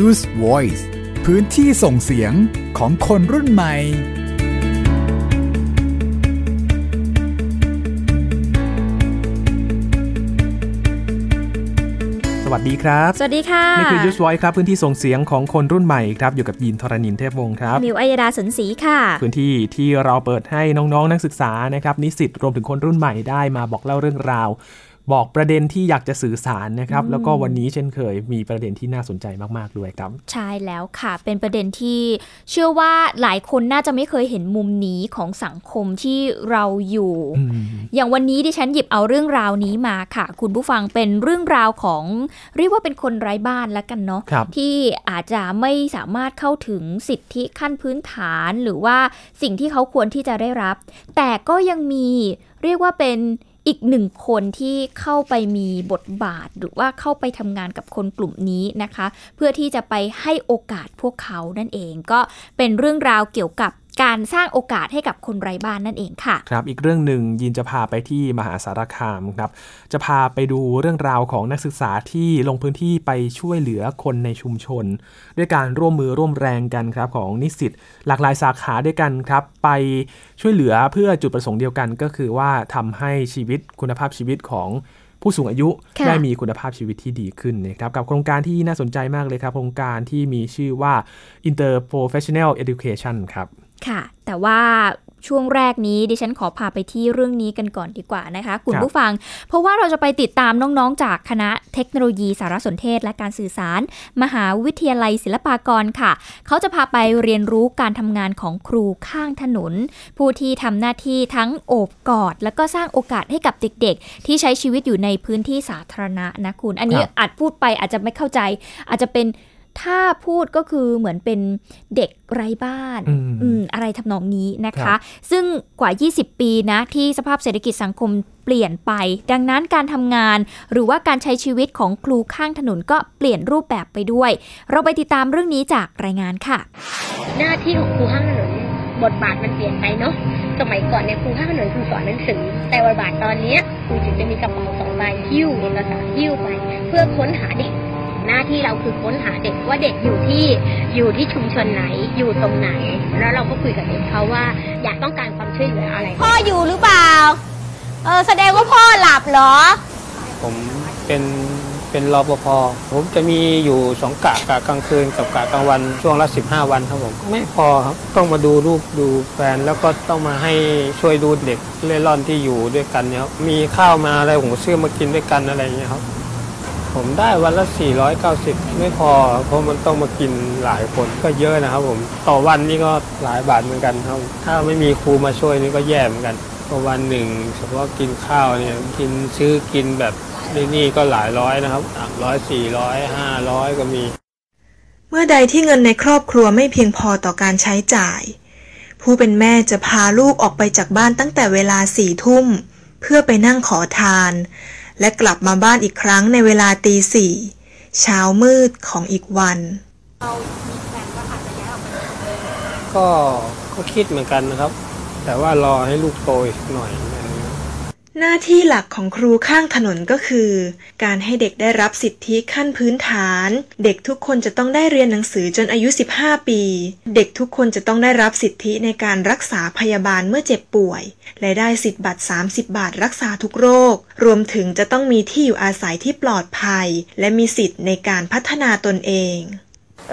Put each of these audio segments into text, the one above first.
Use Voice พื้นที่ส่งเสียงของคนรุ่นใหม่ สวัสดีครับ สวัสดีค่ะ นี่คือ Use Voice ครับพื้นที่ส่งเสียงของคนรุ่นใหม่ครับ อยู่กับยินทรณินเทพวงศ์ครับ มิวอัยดาสนศรีค่ะ พื้นที่ที่เราเปิดให้น้องๆนักศึกษานะครับนิสิตรวมถึงคนรุ่นใหม่ได้มาบอกเล่าเรื่องราว บอกประเด็นที่อยากจะสื่อสารนะครับ แล้วก็วันนี้เช่นเคยมีประเด็นที่น่าสนใจมากๆด้วยครับ ใช่แล้วค่ะ เป็นประเด็นที่เชื่อว่าหลายคนน่าจะไม่เคยเห็นมุมนี้ของสังคมที่เราอยู่อืมอย่างวันนี้ดิฉันหยิบเอาเรื่องราวนี้มาค่ะ คุณผู้ฟังเป็นเรื่องราวของเรียกว่าเป็นคนไร้บ้านแล้วกันเนาะครับที่อาจจะไม่สามารถเข้าถึงสิทธิขั้นพื้นฐานหรือว่าสิ่งที่เขาควรที่จะได้รับ แต่ก็ยังมีเรียกว่าเป็น อีกหนึ่งคนที่เข้าไปมีบทบาทหรือว่าเข้าไปทำงานกับคนกลุ่มนี้นะคะ เพื่อที่จะไปให้โอกาสพวกเขานั่นเองก็เป็นเรื่องราวเกี่ยวกับ การสร้างโอกาสให้กับคนไร้บ้านนั่นเองค่ะ ครับอีกเรื่องหนึ่งยินจะพาไปที่มหาสารคามครับจะพาไปดูเรื่องราวของนักศึกษาที่ลงพื้นที่ไปช่วยเหลือคนในชุมชน ด้วยการร่วมมือร่วมแรงกันครับของนิสิตหลากหลายสาขาด้วยกันครับไปช่วยเหลือเพื่อจุดประสงค์เดียวกัน ก็คือว่าทำให้ชีวิตคุณภาพชีวิตของผู้สูงอายุค่ะได้มีคุณภาพชีวิตที่ดีขึ้นนะครับกับโครงการที่น่าสนใจมากเลยครับ โครงการที่มีชื่อว่า Inter Professional Education ครับ ค่ะ แต่ว่าช่วงแรกนี้ดิฉันขอพาไปที่เรื่องนี้กันก่อนดีกว่านะคะคุณครับผู้ฟัง เพราะว่าเราจะไปติดตามน้องๆ จากคณะเทคโนโลยีสารสนเทศและการสื่อสาร มหาวิทยาลัยศิลปากรค่ะ เขาจะพาไปเรียนรู้การทำงานของครูข้างถนน ผู้ที่ทำหน้าที่ทั้งโอบกอด แล้วก็สร้างโอกาสให้กับเด็กๆ ที่ใช้ชีวิตอยู่ในพื้นที่สาธารณะนะคุณ อันนี้ครับอาจพูดไปอาจจะไม่เข้าใจ อาจจะเป็น ถ้าพูดก็คือเหมือนเป็นเด็กไร้บ้านอืมอืมอะไรทำนองนี้นะครัคะบซึ่งกว่า 20 ปีนะ ที่สภาพเศรษฐกิจสังคมเปลี่ยนไป ดังนั้นการทำงาน หรือว่าการใช้ชีวิตของครูข้างถนนก็เปลี่ยนรูปแบบไปด้วย เราไปติดตามเรื่องนี้จากรายงานค่ะ หน้าที่ของครูข้างถนนบทบาทมันเปลี่ยนไปเนาะสมัยก่อนเนี่ยครูข้างถนนคือสอนหนังสือ แต่บทบาทตอนเนี้ยครูจึงจะมีกระเป๋าสองใบหิ้วเอกสารหิ้วไป เพื่อค้นหาเด็ก หน้าที่เราคือค้นหาเด็กว่าเด็กอยู่ที่อยู่ที่ชุมชนไหนอยู่ตรงไหน แล้วเราก็คุยกับเด็กเขาว่าอยากต้องการความช่วยเหลืออะไร พ่ออยู่หรือเปล่าเออแสดงว่าพ่อหลับเหรอ ผมเป็นเป็นรปภผมจะมีอยู่สองกะกะกลางคืนกับกะกลางวันช่วงละ15 วันครับผมไม่พอครับต้องมาดูลูกดูแฟนแล้วก็ต้องมาให้ช่วยดูเด็กเล่ร่อนที่อยู่ด้วยกันเนี่ยครับมีข้าวมาอะไรผมก็ซื้อมากินด้วยกันอะไรอย่างเงี้ยครับ ผมได้วันละ 490 ไม่พอ เพราะมันต้องมากินหลายคนก็เยอะนะครับผมต่อวันนี่ก็หลายบาทเหมือนกันครับ ถ้าไม่มีครูมาช่วยนี่ก็แย่เหมือนกันเพราะวันหนึ่งเฉพาะกินข้าวเนี่ยกินซื้อกินแบบนี่นี่ก็หลายร้อยนะครับร้อยสี่ร้อยห้าร้อยก็มี เมื่อใดที่เงินในครอบครัวไม่เพียงพอต่อการใช้จ่าย ผู้เป็นแม่จะพาลูกออกไปจากบ้านตั้งแต่เวลาสี่ทุ่ม เพื่อไปนั่งขอทาน และกลับมาบ้านอีกครั้งในเวลาตีสี่เช้ามืดของอีกวันก็ก็คิดเหมือนกันนะครับ แต่ว่ารอให้ลูกโตอีกหน่อย หน้าที่หลักของครูข้างถนนก็คือ การให้เด็กได้รับสิทธิขั้นพื้นฐาน เด็กทุกคนจะต้องได้เรียนหนังสือจนอายุ 15 ปี เด็กทุกคนจะต้องได้รับสิทธิในการรักษาพยาบาลเมื่อเจ็บป่วย และได้สิทธิบัตร 30 บาทรักษาทุกโรค รวมถึงจะต้องมีที่อยู่อาศัยที่ปลอดภัย และมีสิทธิในการพัฒนาตนเอง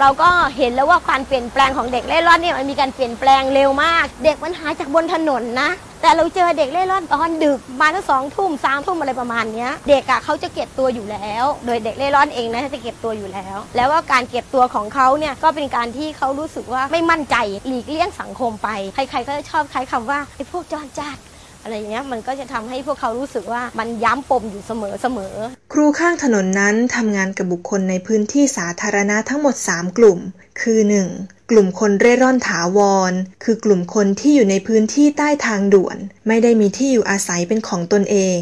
เราก็เห็นแล้วว่าการเปลี่ยนแปลงของเด็กเล่ร่อนเนี่ยมันมีการเปลี่ยนแปลงเร็วมาก เด็กมันหายจากบนถนนนะ แต่เราเจอเด็กเล่ร่อนตอนดึกมาตั้งสองทุ่มสามทุ่มอะไรประมาณเนี้ย เด็กอะเขาจะเก็บตัวอยู่แล้ว โดยเด็กเล่ร่อนเองนะจะเก็บตัวอยู่แล้ว แล้วว่าการเก็บตัวของเขาเนี่ยก็เป็นการที่เขารู้สึกว่าไม่มั่นใจหลีกเลี่ยงสังคมไป ใครๆก็จะชอบใช้คำว่าไอ้พวกจอนจัด อะไรอย่างเงี้ยมันก็จะทำให้พวกเขารู้สึกว่ามันย้ำปมอยู่เสมอเสมอ ครูข้างถนนนั้นทำงานกับบุคคลในพื้นที่สาธารณะทั้งหมด 3 กลุ่ม คือ 1. กลุ่มคนเร่ร่อนถาวร คือกลุ่มคนที่อยู่ในพื้นที่ใต้ทางด่วน ไม่ได้มีที่อยู่อาศัยเป็นของตนเอง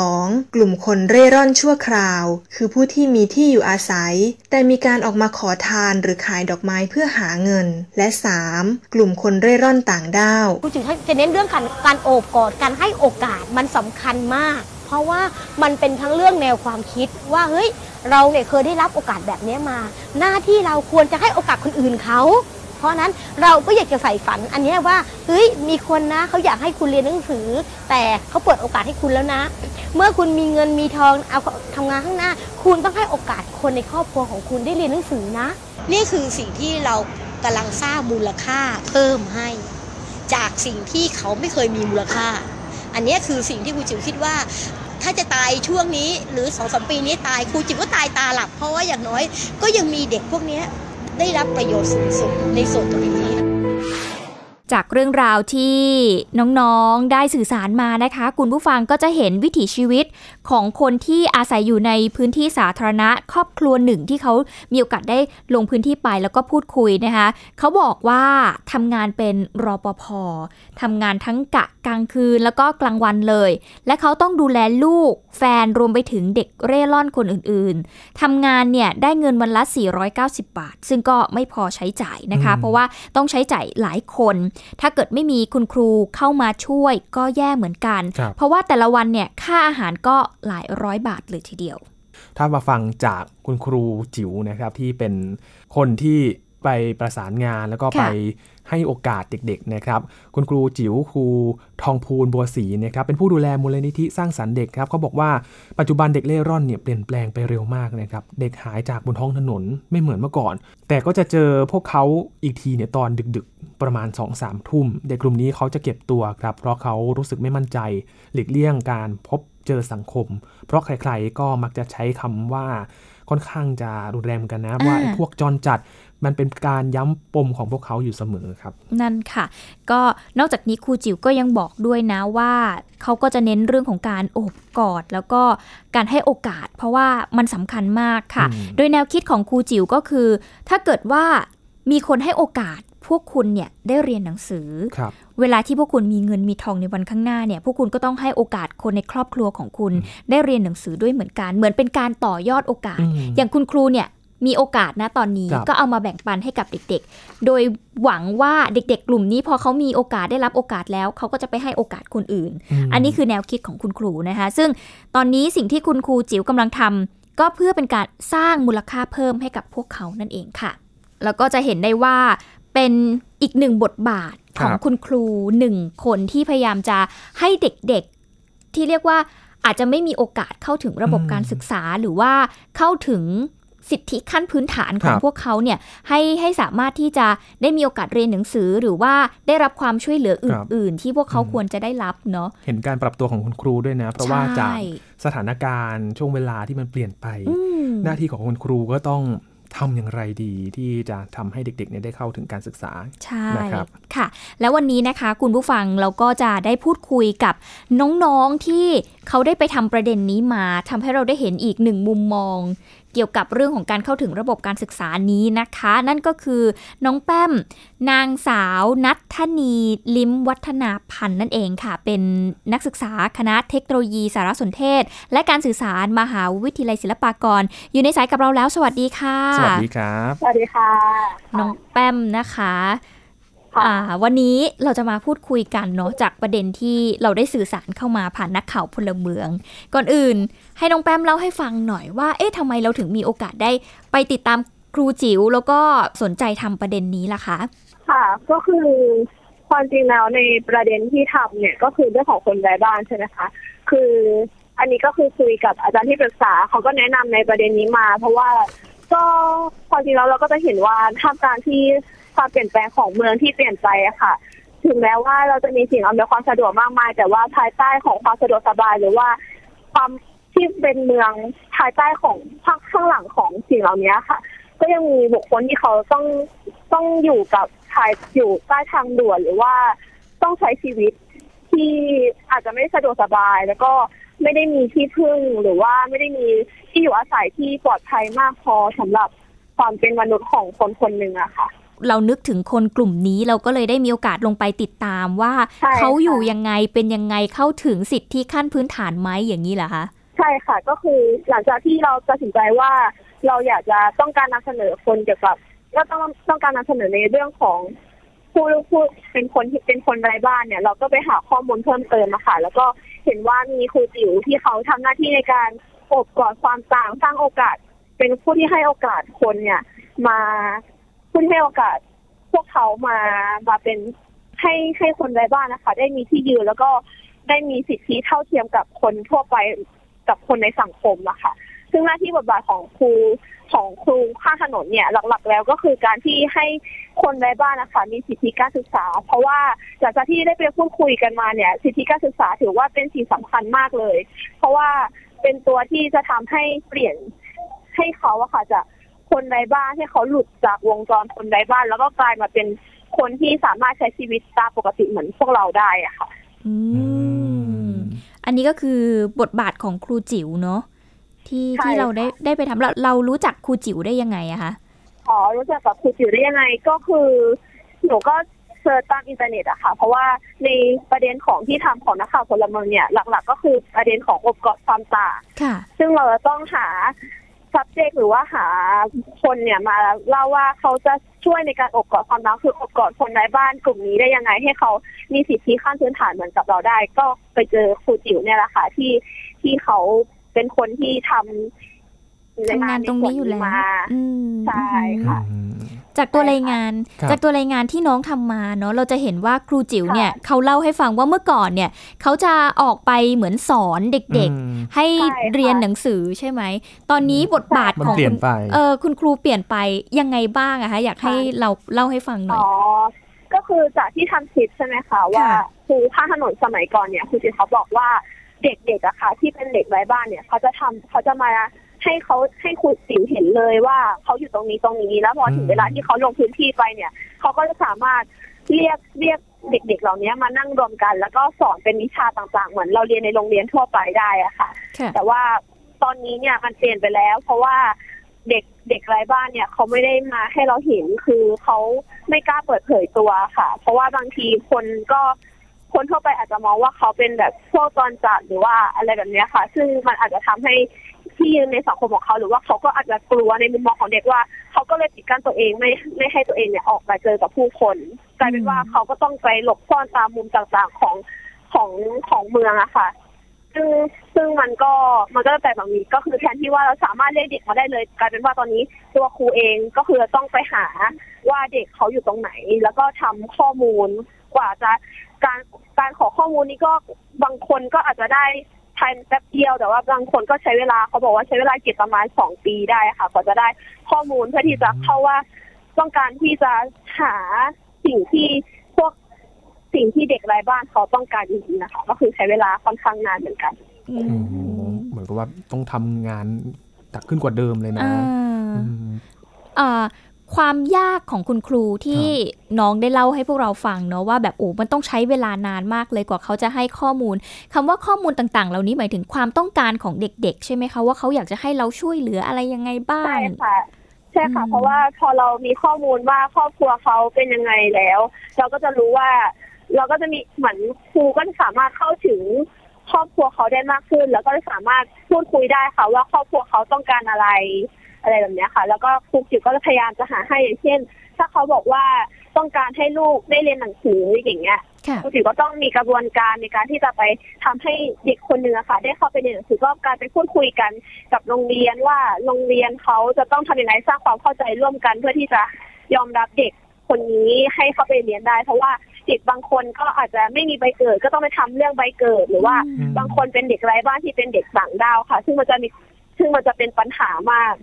2. กลุ่มคนเร่ร่อนชั่วคราว คือผู้ที่มีที่อยู่อาศัย แต่มีการออกมาขอทานหรือขายดอกไม้เพื่อหาเงิน และ 3. กลุ่มคนเร่ร่อนต่างด้าวผู้จึงจะเน้นเรื่องการการโอบกอดการให้โอกาสมันสำคัญมาก เพราะว่ามันเป็นทั้งเรื่องแนวความคิดว่าเฮ้ยเราเนี่ยเคยได้รับโอกาสแบบนี้มา หน้าที่เราควรจะให้โอกาสคนอื่นเขาเพราะนั้นเราก็อยากจะใส่ฝันอันนี้ว่าเฮ้ยมีคนนะเขาอยากให้คุณเรียนหนังสือ แต่เขาเปิดโอกาสให้คุณแล้วนะ เมื่อคุณมีเงินมีทองเอาทำงานข้างหน้า คุณต้องให้โอกาสคนในครอบครัวของคุณได้เรียนหนังสือนะ นี่คือสิ่งที่เรากำลังสร้างมูลค่าเพิ่มให้ จากสิ่งที่เขาไม่เคยมีมูลค่า อันนี้คือสิ่งที่ครูจิ๋วคิดว่า ถ้าจะตายช่วงนี้หรือสองสมปีนี้ตายครูจิ๋วก็ตายตาหลับ เพราะว่าอย่างน้อยก็ยังมีเด็กพวกนี้ได้รับประโยชน์สูงสุดในส่วนตรงนี้ จากเรื่องราวที่น้องๆได้สื่อสารมานะคะ คุณผู้ฟังก็จะเห็นวิถีชีวิตของคนที่อาศัยอยู่ในพื้นที่สาธารณะครอบครัวหนึ่งที่เขามีโอกาสได้ลงพื้นที่ไปแล้วก็พูดคุยนะคะเขาบอกว่าทำงานเป็นรอปภทำงานทั้งกะกลางคืนแล้วก็กลางวันเลย และเขาต้องดูแลลูกแฟนรวมไปถึงเด็กเร่ร่อนคนอื่นๆทำงานเนี่ยได้เงินวันละ 490 บาท ซึ่งก็ไม่พอใช้จ่ายนะคะ เพราะว่าต้องใช้จ่ายหลายคนถ้าเกิดไม่มีคุณครูเข้ามาช่วยก็แย่เหมือนกันครับเพราะว่าแต่ละวันเนี่ยค่าอาหารก็หลายร้อยบาทเลยทีเดียว ถ้ามาฟังจากคุณครูจิ๋วนะครับที่เป็นคนที่ ไปประสานงานแล้วก็ค่ะไปให้โอกาสเด็กๆนะครับ คุณครูจิ๋วครูทองพูนบัวศรีนะครับเป็นผู้ดูแลมูลนิธิสร้างสรรค์เด็กครับเขาบอกว่าปัจจุบันเด็กเล่ร่อนเนี่ยเปลี่ยนแปลงไปเร็วมากนะครับเด็กหายจากบนท้องถนนไม่เหมือนเมื่อก่อน แต่ก็จะเจอพวกเขาอีกทีเนี่ยตอนดึกๆ ประมาณ2อสามทุ่ม เด็กกลุ่มนี้เขาจะเก็บตัวครับเพราะเขารู้สึกไม่มั่นใจ หลีกเลี่ยงการพบเจอสังคม เพราะใครๆก็มักจะใช้คำว่าค่อนข้างจะรุนแรงเหมือนกันนะ ว่าไอ้พวกจรจัดมันเป็นการย้ำปมของพวกเขาอยู่เสมอครับ นั่นค่ะ ก็นอกจากนี้ครูจิ๋วก็ยังบอกด้วยนะว่าเขาก็จะเน้นเรื่องของการโอบกอด แล้วก็การให้โอกาส เพราะว่ามันสำคัญมากค่ะอืมโดยแนวคิดของครูจิ๋วก็คือ ถ้าเกิดว่ามีคนให้โอกาสพวกคุณเนี่ยได้เรียนหนังสือครับ เวลาที่พวกคุณมีเงินมีทองในวันข้างหน้าเนี่ย พวกคุณก็ต้องให้โอกาสคนในครอบครัวของคุณได้เรียนหนังสือด้วยเหมือนกัน เหมือนเป็นการต่อยอดโอกาสอืมอย่างคุณครูเนี่ยมีโอกาสนะตอนนี้ครับก็เอามาแบ่งปันให้กับเด็กๆ โดยหวังว่าเด็กๆ กลุ่มนี้พอเขามีโอกาสได้รับโอกาสแล้ว เขาก็จะไปให้โอกาสคนอื่นมอันนี้คือแนวคิดของคุณครูนะคะ ซึ่งตอนนี้สิ่งที่คุณครูจิ๋วกำลังทำก็เพื่อเป็นการสร้างมูลค่าเพิ่มให้กับพวกเขานั่นเองค่ะ แล้วก็จะเห็นได้ว่าเป็น อีกหนึ่งบทบาทของครับคุณครูหนึ่งคนที่พยายามจะให้เด็กๆ ที่เรียกว่าอาจจะไม่มีโอกาสเข้าถึงระบบการศึกษาหรือว่าเข้าถึงสิทธิขั้นพื้นฐานของครับพวกเขาเนี่ยให้ให้สามารถที่จะได้มีโอกาสเรียนหนังสือหรือว่าได้รับความช่วยเหลืออื่น ๆ ที่พวกเขาควรจะได้รับเนาะเห็นการปรับตัวของคุณครูด้วยนะ เพราะว่าใช่จากสถานการณ์ช่วงเวลาที่มันเปลี่ยนไปอืมหน้าที่ของคุณครูก็ต้อง ทำอย่างไรดีที่จะทำให้เด็กๆเนี่ยได้เข้าถึงการศึกษาใช่นะครับค่ะ แล้ววันนี้นะคะคุณผู้ฟังเราก็จะได้พูดคุยกับน้องๆที่เขาได้ไปทำประเด็นนี้มาทำให้เราได้เห็นอีกหนึ่งมุมมอง เกี่ยวกับเรื่องของการเข้าถึงระบบการศึกษานี้นะคะ นั่นก็คือน้องแป้ม นางสาวนัทธนีลิมวัฒนาพันธ์นั่นเองค่ะ เป็นนักศึกษาคณะเทคโนโลยีสารสนเทศ และการสื่อสารมหาวิทยาลัยศิลปากร อยู่ในสายกับเราแล้ว สวัสดีค่ะ สวัสดีครับ สวัสดีค่ะ น้องแป้มนะคะค่ะอ่า วันนี้เราจะมาพูดคุยกันเนาะจากประเด็นที่เราได้สื่อสารเข้ามาผ่านนักข่าวพลเมือง ก่อนอื่น ให้น้องแป้มเล่าให้ฟังหน่อยว่าเอ๊ะทำไมเราถึงมีโอกาสได้ไปติดตามครูจิ๋วแล้วก็สนใจทำประเด็นนี้ล่ะคะ ค่ะ ก็คือความจริงแล้วในประเด็นที่ทำเนี่ยก็คือเรื่องของคนไร้บ้านใช่ไหมคะ คืออันนี้ก็คือคุยกับอาจารย์ที่ปรึกษาเขาก็แนะนำในประเด็นนี้มา เพราะว่าก็ความจริงแล้วเราก็จะเห็นว่าท่ามกลางที่ ความเปลี่ยนแปลงของเมืองที่เปลี่ยนไปอะค่ะ ถึงแม้ว่าเราจะมีสิ่งอำนวยความสะดวกมากมาย แต่ว่าภายใต้ของความสะดวกสบายหรือว่า ความที่เป็นเมืองภายใต้ของภาคข้างหลังของสิ่งเหล่านี้ค่ะ ก็ยังมีบุคคลที่เขาต้องต้องอยู่กับชายอยู่ใต้ทางด่วนหรือว่าต้องใช้ชีวิตที่อาจจะไม่สะดวกสบาย แล้วก็ไม่ได้มีที่พึ่งหรือว่าไม่ได้มีที่อยู่อาศัยที่ปลอดภัยมากพอสำหรับความเป็นมนุษย์ของคนคนหนึ่งอะค่ะ เรานึกถึงคนกลุ่มนี้เราก็เลยได้มีโอกาสลงไปติดตามว่าใช่ค่ะเขาอยู่ยังไงเป็นยังไงเข้าถึงสิทธิขั้นพื้นฐานไหมอย่างนี้เหรอคะใช่ค่ะก็คือหลังจากที่เราตัดสินใจว่าเราอยากจะต้องการนำเสนอคนเกี่ยวกับก็ต้องต้องการนำเสนอในเรื่องของคผู้ผู้เป็นคนที่เป็นคนไร้บ้านเนี่ย เราก็ไปหาข้อมูลเพิ่มเติมมาค่ะ แล้วก็เห็นว่ามีครูจิ๋วที่เขาทำหน้าที่ในการโอบกอดความต่างสร้างโอกาส เป็นผู้ที่ให้โอกาสคนเนี่ย มา ผู้ที่ให้โอกาสพวกเขามามาเป็นให้ให้คนไร้บ้านนะคะ ได้มีที่ยืนแล้วก็ได้มีสิทธิเท่าเทียมกับคนทั่วไปกับคนในสังคมอะค่ะ ซึ่งหน้าที่บทบาทของครูของครูข้างถนนเนี่ยหลักๆ แล้วก็คือการที่ให้คนไร้บ้านนะคะมีสิทธิการศึกษา เพราะว่าจากที่ได้ไปพูดคุยกันมาเนี่ย สิทธิการศึกษาถือว่าเป็นสิ่งสำคัญมากเลย เพราะว่าเป็นตัวที่จะทำให้เปลี่ยนให้เขาอะค่ะจะ คนไร้บ้านให้เขาหลุดจากวงจรคนไร้บ้าน แล้วก็กลายมาเป็นคนที่สามารถใช้ชีวิตตามปกติเหมือนพวกเราได้อะค่ะอืมอันนี้ก็คือบทบาทของครูจิ๋วเนาะที่ใช่ที่เราได้ค่ะได้ไปทำเราเรารู้จักครูจิ๋วได้ยังไงอะคะอ๋อรู้จักกับครูจิ๋วได้ยังไงก็คือหนูก็ search ตามอินเทอร์เน็ตอะค่ะ เพราะว่าในประเด็นของที่ทำของนักข่าวพลเมืองเนี่ยหลัก ๆ ก็คือประเด็นของโอบกอดความต่างค่ะซึ่งเราจะต้องหา subject หรือว่าหาคนเนี่ยมาเล่าว่าเขาจะช่วยในการอบกอดความรักคืออบกอดคนไร้บ้านกลุ่มนี้ได้ยังไง ให้เขามีสิทธิขั้นพื้นฐานเหมือนกับเราได้ ก็ไปเจอครูจิ๋วเนี่ยแหละค่ะที่ที่เขาเป็นคนที่ทำทำงานตรงนี้อยู่แล้วมาอืมใช่ค่ะอืม จากตัวใช่ค่ะรายงานครับจากตัวรายงานที่น้องทำมาเนาะเราจะเห็นว่าครูจิ๋วค่ะเนี่ยเขาเล่าให้ฟังว่าเมื่อก่อนเนี่ยเขาจะออกไปเหมือนสอนเด็กอืมๆให้ใช่ค่ะเรียนหนังสือใช่ไหม ตอนนี้บทบาทมันของเปลี่ยคุนณไปเออคุณครูเปลี่ยนไปยังไงบ้างอะคะอยากให้เราเล่าให้ฟังหน่อยอ๋อก็คือจากที่ทำคลิปใช่ไหมคะว่าครูข้างถนนสมัยก่อนเนี่ยครูจิ๋วเขาบอกว่าเด็กๆอะค่ะที่เป็นเด็กไร้บ้านเนี่ยเขาจะทำเขาจะมา ให้เขาให้ครูจิ๋วเห็นเลยว่าเขาอยู่ตรงนี้ตรงนี้แล้วพอถึงเวลาที่เขาลงพื้นที่ไปเนี่ยเขาก็จะสามารถเรียกเรียกเด็ก ๆ เหล่านี้มานั่งรวมกัน แล้วก็สอนเป็นวิชาต่างๆ เหมือนเราเรียนในโรงเรียนทั่วไปได้อะค่ะค่ะ แต่ว่าตอนนี้เนี่ยมันเปลี่ยนไปแล้ว เพราะว่าเด็กเด็กไร้บ้านเนี่ยเขาไม่ได้มาให้เราเห็นคือเขาไม่กล้าเปิดเผยตัวค่ะ เพราะว่าบางทีคนก็คนทั่วไปอาจจะมองว่าเขาเป็นแบบพวกตอนจัดหรือว่าอะไรแบบเนี้ยค่ะ ซึ่งมันอาจจะทำให้ ที่ยืนในสังคมของเขาหรือว่าเขาก็อาจจะกลัวในมุมมองของเด็กว่า เขาก็เลยปิดกั้นตัวเองไม่ไม่ให้ตัวเองเนี่ยออกมาเจอกับผู้คนกลายเป็นว่าเขาก็ต้องไปหลบซ่อนตามมุมต่างๆของของของเมืองอะค่ะ ซึ่งซึ่งมันก็มันก็จะแต่แบบนี้ก็คือแทนที่ว่าเราสามารถเรียกเด็กมาได้เลย กลายเป็นว่าตอนนี้ตัวครูเองก็คือต้องไปหาว่าเด็กเขาอยู่ตรงไหน แล้วก็ทำข้อมูลกว่าจะการการขอข้อมูลนี้ก็บางคนก็อาจจะได้ ภายในแป๊บเดียวแต่ว่าบางคนก็ใช้เวลาเขาบอกว่าใช้เวลาเก็บประมาณสองปีได้ค่ะกว่าจะได้ข้อมูลเพื่อที่จะเข้าว่าต้องการที่จะหาสิ่งที่พวกสิ่งที่เด็กไร้บ้านเขาต้องการจริงๆนะคะ ก็คือใช้เวลาค่อนข้างนานเหมือนกันอืโอ้มโหเหมือนกับว่าต้องทำงานหนักขึ้นกว่าเดิมเลยนะอ่าอืมอ่า ความยากของคุณครูที่น้องได้เล่าให้พวกเราฟังเนาะว่าแบบโอ้มันต้องใช้เวลานานมากเลยกว่าเขาจะให้ข้อมูลคำว่าข้อมูลต่างๆ เหล่านี้หมายถึงความต้องการของเด็ก ๆ ใช่ไหมคะว่าเขาอยากจะให้เราช่วยเหลืออะไรยังไงบ้าใช่งค่ะใช่ค่ะอืมเพราะว่าพอเรามีข้อมูลว่าครอบครัวเขาเป็นยังไงแล้ว เราก็จะรู้ว่า เราก็จะมีเหมือนครูก็จะสามารถเข้าถึงครอบครัวเขาได้มากขึ้น แล้วก็จะสามารถพูดคุยได้ค่ะว่าครอบครัวเขาต้องการอะไร อะไรแบบเนี้ยค่ะ แล้วก็ครูจิ๋วก็จะพยายามจะหาให้อย่างเช่น ถ้าเขาบอกว่าต้องการให้ลูกได้เรียนหนังสืออย่างเงี้ยค่ะครูจิ๋วก็ต้องมีกระบวนการในการที่จะไปทำให้เด็กคนหนึ่งอะค่ะ ได้เข้าไปเรียนหนังสือก็การไปพูดคุยกันกับโรงเรียนว่าโรงเรียนเขาจะต้องทำยังไงสร้างความเข้าใจร่วมกัน เพื่อที่จะยอมรับเด็กคนนี้ให้เข้าไปเรียนได้ เพราะว่าเด็กบางคนก็อาจจะไม่มีใบเกิด ก็ต้องไปทำเรื่องใบเกิด หรือว่าอืมบางคนเป็นเด็กไร้บ้านที่เป็นเด็กต่างดาวค่ะ ซึ่งมันจะมีซึ่งมันจะเป็นปัญหามาก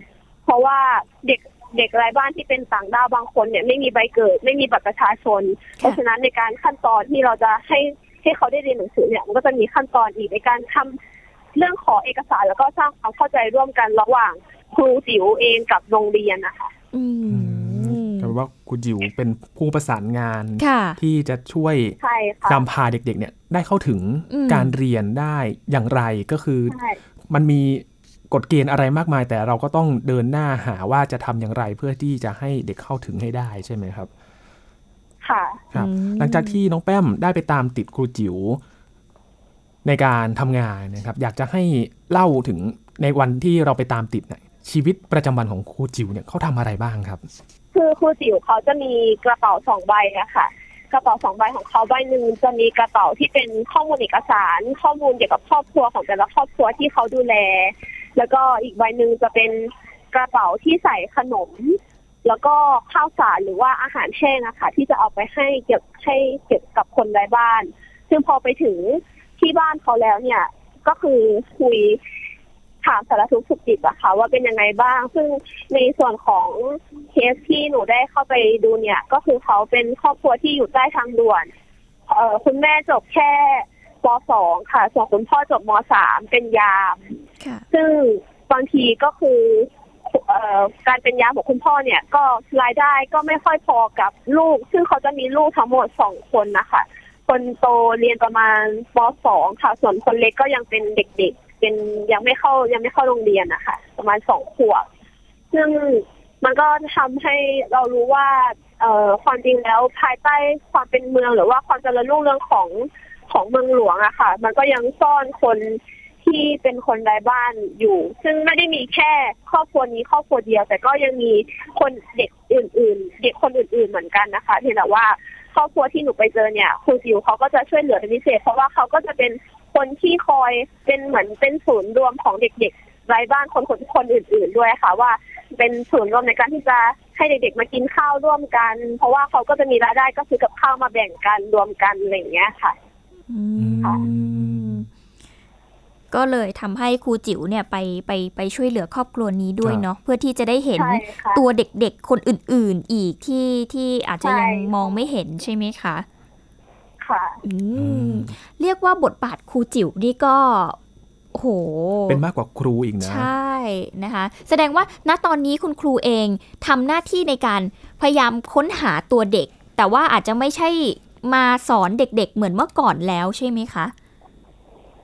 เพราะว่าเด็กเด็กไร้บ้านที่เป็นต่างด้าวบางคนเนี่ยไม่มีใบเกิด ไม่มีบัตรประชาชน เพราะฉะนั้นในการขั้นตอนที่เราจะให้ให้เขาได้เรียนหนังสือเนี่ยมันก็จะมีขั้นตอนอีกในการทำเรื่องขอเอกสารแล้วก็สร้างความเข้าใจร่วมกันระหว่างครูจิ๋วเองกับโรงเรียนนะคะอืมแต่ว่าครูจิ๋วเป็นผู้ประสานงานค่ะที่จะช่วยใช่ค่ะนำพาเด็กๆ เนี่ยได้เข้าถึงอืมการเรียนได้อย่างไรก็คือใช่มันมี กฎเกณฑ์อะไรมากมาย แต่เราก็ต้องเดินหน้าหาว่าจะทำอย่างไรเพื่อที่จะให้เด็กเข้าถึงให้ได้ใช่ไหมครับ ค่ะครับอืมหลังจากที่น้องแป้มได้ไปตามติดครูจิ๋วในการทำงานนะครับ อยากจะให้เล่าถึงในวันที่เราไปตามติดเนี่ยชีวิตประจำวันของครูจิ๋วเนี่ยเขาทำอะไรบ้างครับ คือครูจิ๋วเขาจะมีกระเป๋าสองใบอะค่ะกระเป๋าสองใบของเขาใบหนึ่งจะมีกระเป๋าที่เป็นข้อมูลเอกสาร ข้อมูลเกี่ยวกับครอบครัวของแต่ละครอบครัวที่เขาดูแล แล้วก็อีกใบหนึ่งจะเป็นกระเป๋าที่ใส่ขนม แล้วก็ข้าวสารหรือว่าอาหารแห้งอะค่ะ ที่จะเอาไปให้เก็บให้เก็บกับคนไร้บ้าน ซึ่งพอไปถึงที่บ้านเขาแล้วเนี่ย ก็คือคุยถามสารทุกข์สุขดิบอะค่ะ ว่าเป็นยังไงบ้าง ซึ่งในส่วนของเคสที่หนูได้เข้าไปดูเนี่ย ก็คือเขาเป็นครอบครัวที่อยู่ใต้ทางด่วนเอ่อคุณแม่จบแค่ป .2 ค่ะ ส่วนคุณพ่อจบม .3 เป็นยาม ซึ่งบางทีก็คืออการเป็นยาของคุณพ่อเนี่ย ก็รายได้ก็ไม่ค่อยพอกับลูก ซึ่งเขาจะมีลูกทั้งหมดสองคนนะคะ คนโตเรียนประมาณป .2 ค่ะ ส่วนคนเล็กก็ยังเป็นเด็กๆ เป็นยังไม่เข้ายังไม่เข้าโรงเรียนนะคะ ประมาณสองขวบ ซึ่งมันก็ทำให้เรารู้ว่า เอ่อความจริงแล้วภายใต้ความเป็นเมืองหรือว่าความเจริญรุ่งเรืองของของเมืองหลวงอะค่ะ มันก็ยังซ่อนคน ที่เป็นคนไร้บ้านอยู่ ซึ่งไม่ได้มีแค่ครอบครัวนี้ครอบครัวเดียว แต่ก็ยังมีคนเด็กอื่น ๆ เด็กคนอื่น ๆเหมือนกันนะคะเพียงแต่ว่าครอบครัวที่หนูไปเจอเนี่ยครูจิวเขาก็จะช่วยเหลือเป็นพิเศษ เพราะว่าเขาก็จะเป็นคนที่คอยเป็นเหมือนเป็นศูนย์รวมของเด็กๆไร้บ้านคนคนคนอื่น ๆ ด้วยค่ะ ว่าเป็นศูนย์รวมในการที่จะให้เด็กๆมากินข้าวร่วมกัน เพราะว่าเขาก็จะมีรายได้ก็ซื้อกับข้าวมาแบ่งกันรวมกันอะไรอย่างเงี้ยค่ะอืมค่ะ ก็เลยทำให้ครูจิ๋วเนี่ยไปไปไปช่วยเหลือครอบครัวนี้ด้วยครับเนาะเพื่อที่จะได้เห็นใช่ค่ะตัวเด็กๆคนอื่น ๆ อีกที่ที่อาจจะยังใช่มองไม่เห็นใช่ไหมคะค่ะอือืมมเรียกว่าบทบาทครูจิ๋วนี่ก็โอ้โหเป็นมากกว่าครูอีกนะ ใช่นะคะ แสดงว่าณตอนนี้คุณครูเองทำหน้าที่ในการพยายามค้นหาตัวเด็ก แต่ว่าอาจจะไม่ใช่มาสอนเด็ก ๆ เหมือนเมื่อก่อนแล้วใช่ไหมคะใ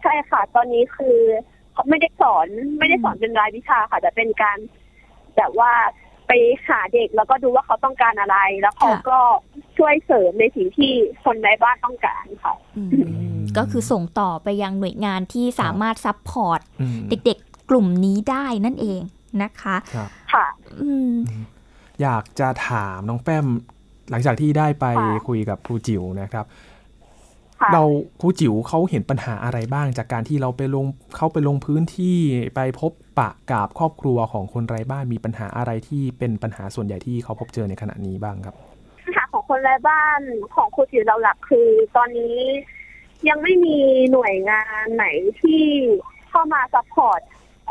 ช่ค่ะ ตอนนี้คือไม่ได้สอนไม่ได้สอนเป็นรายวิชาค่ะ แต่เป็นการแบบว่าไปหาเด็กแล้วก็ดูว่าเขาต้องการอะไร แล้วเขาค่ะก็ช่วยเสริมในสิ่งที่คนในบ้านต้องการค่ะอืมก็คือส่งต่อไปยังหน่วยงานที่สามารถ support อืมเด็กๆกลุ่มนี้ได้นั่นเองนะคะครับค่ะอืมอยากจะถามน้องแป้มหลังจากที่ได้ไปค่ะคุยกับครูจิ๋วนะครับค่ะ เราครูจิ๋วเขาเห็นปัญหาอะไรบ้าง จากการที่เราไปลงเขาไปลงพื้นที่ไปพบปะกับครอบครัวของคนไร้บ้านมีปัญหาอะไรที่เป็นปัญหาส่วนใหญ่ที่เขาพบเจอในขณะนี้บ้างครับปัญหาของคนไร้บ้านของครูจิ๋วเราหลักคือ ตอนนี้ยังไม่มีหน่วยงานไหนที่เข้ามา support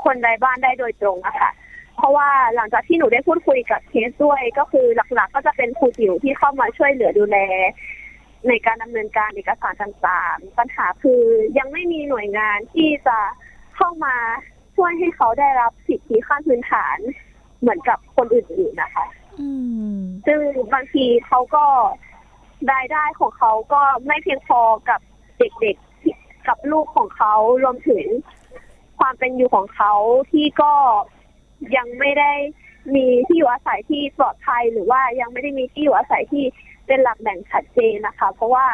คนไร้บ้านได้โดยตรงนะคะเพราะว่าหลังจากที่หนูได้พูดคุยกับเคสด้วย ก็คือหลักๆ ก็จะเป็นครูจิ๋วที่เข้ามาช่วยเหลือดูแล ในการดำเนินการเอกสารต่างๆปัญหาคือยังไม่มีหน่วยงานที่จะเข้ามาช่วยให้เขาได้รับสิทธิขั้นพื้นฐานเหมือนกับคนอื่นๆนะคะอืมซึ่งบางทีเขาก็รายได้ของเขาก็ไม่เพียงพอกับเด็กๆที่กับลูกของเขารวมถึงความเป็นอยู่ของเขาที่ก็ยังไม่ได้มีที่อยู่อาศัยที่ปลอดภัยหรือว่ายังไม่ได้มีที่อยู่อาศัยที่ เป็นหลักแบ่งชัดเจนนะคะ เพราะว่า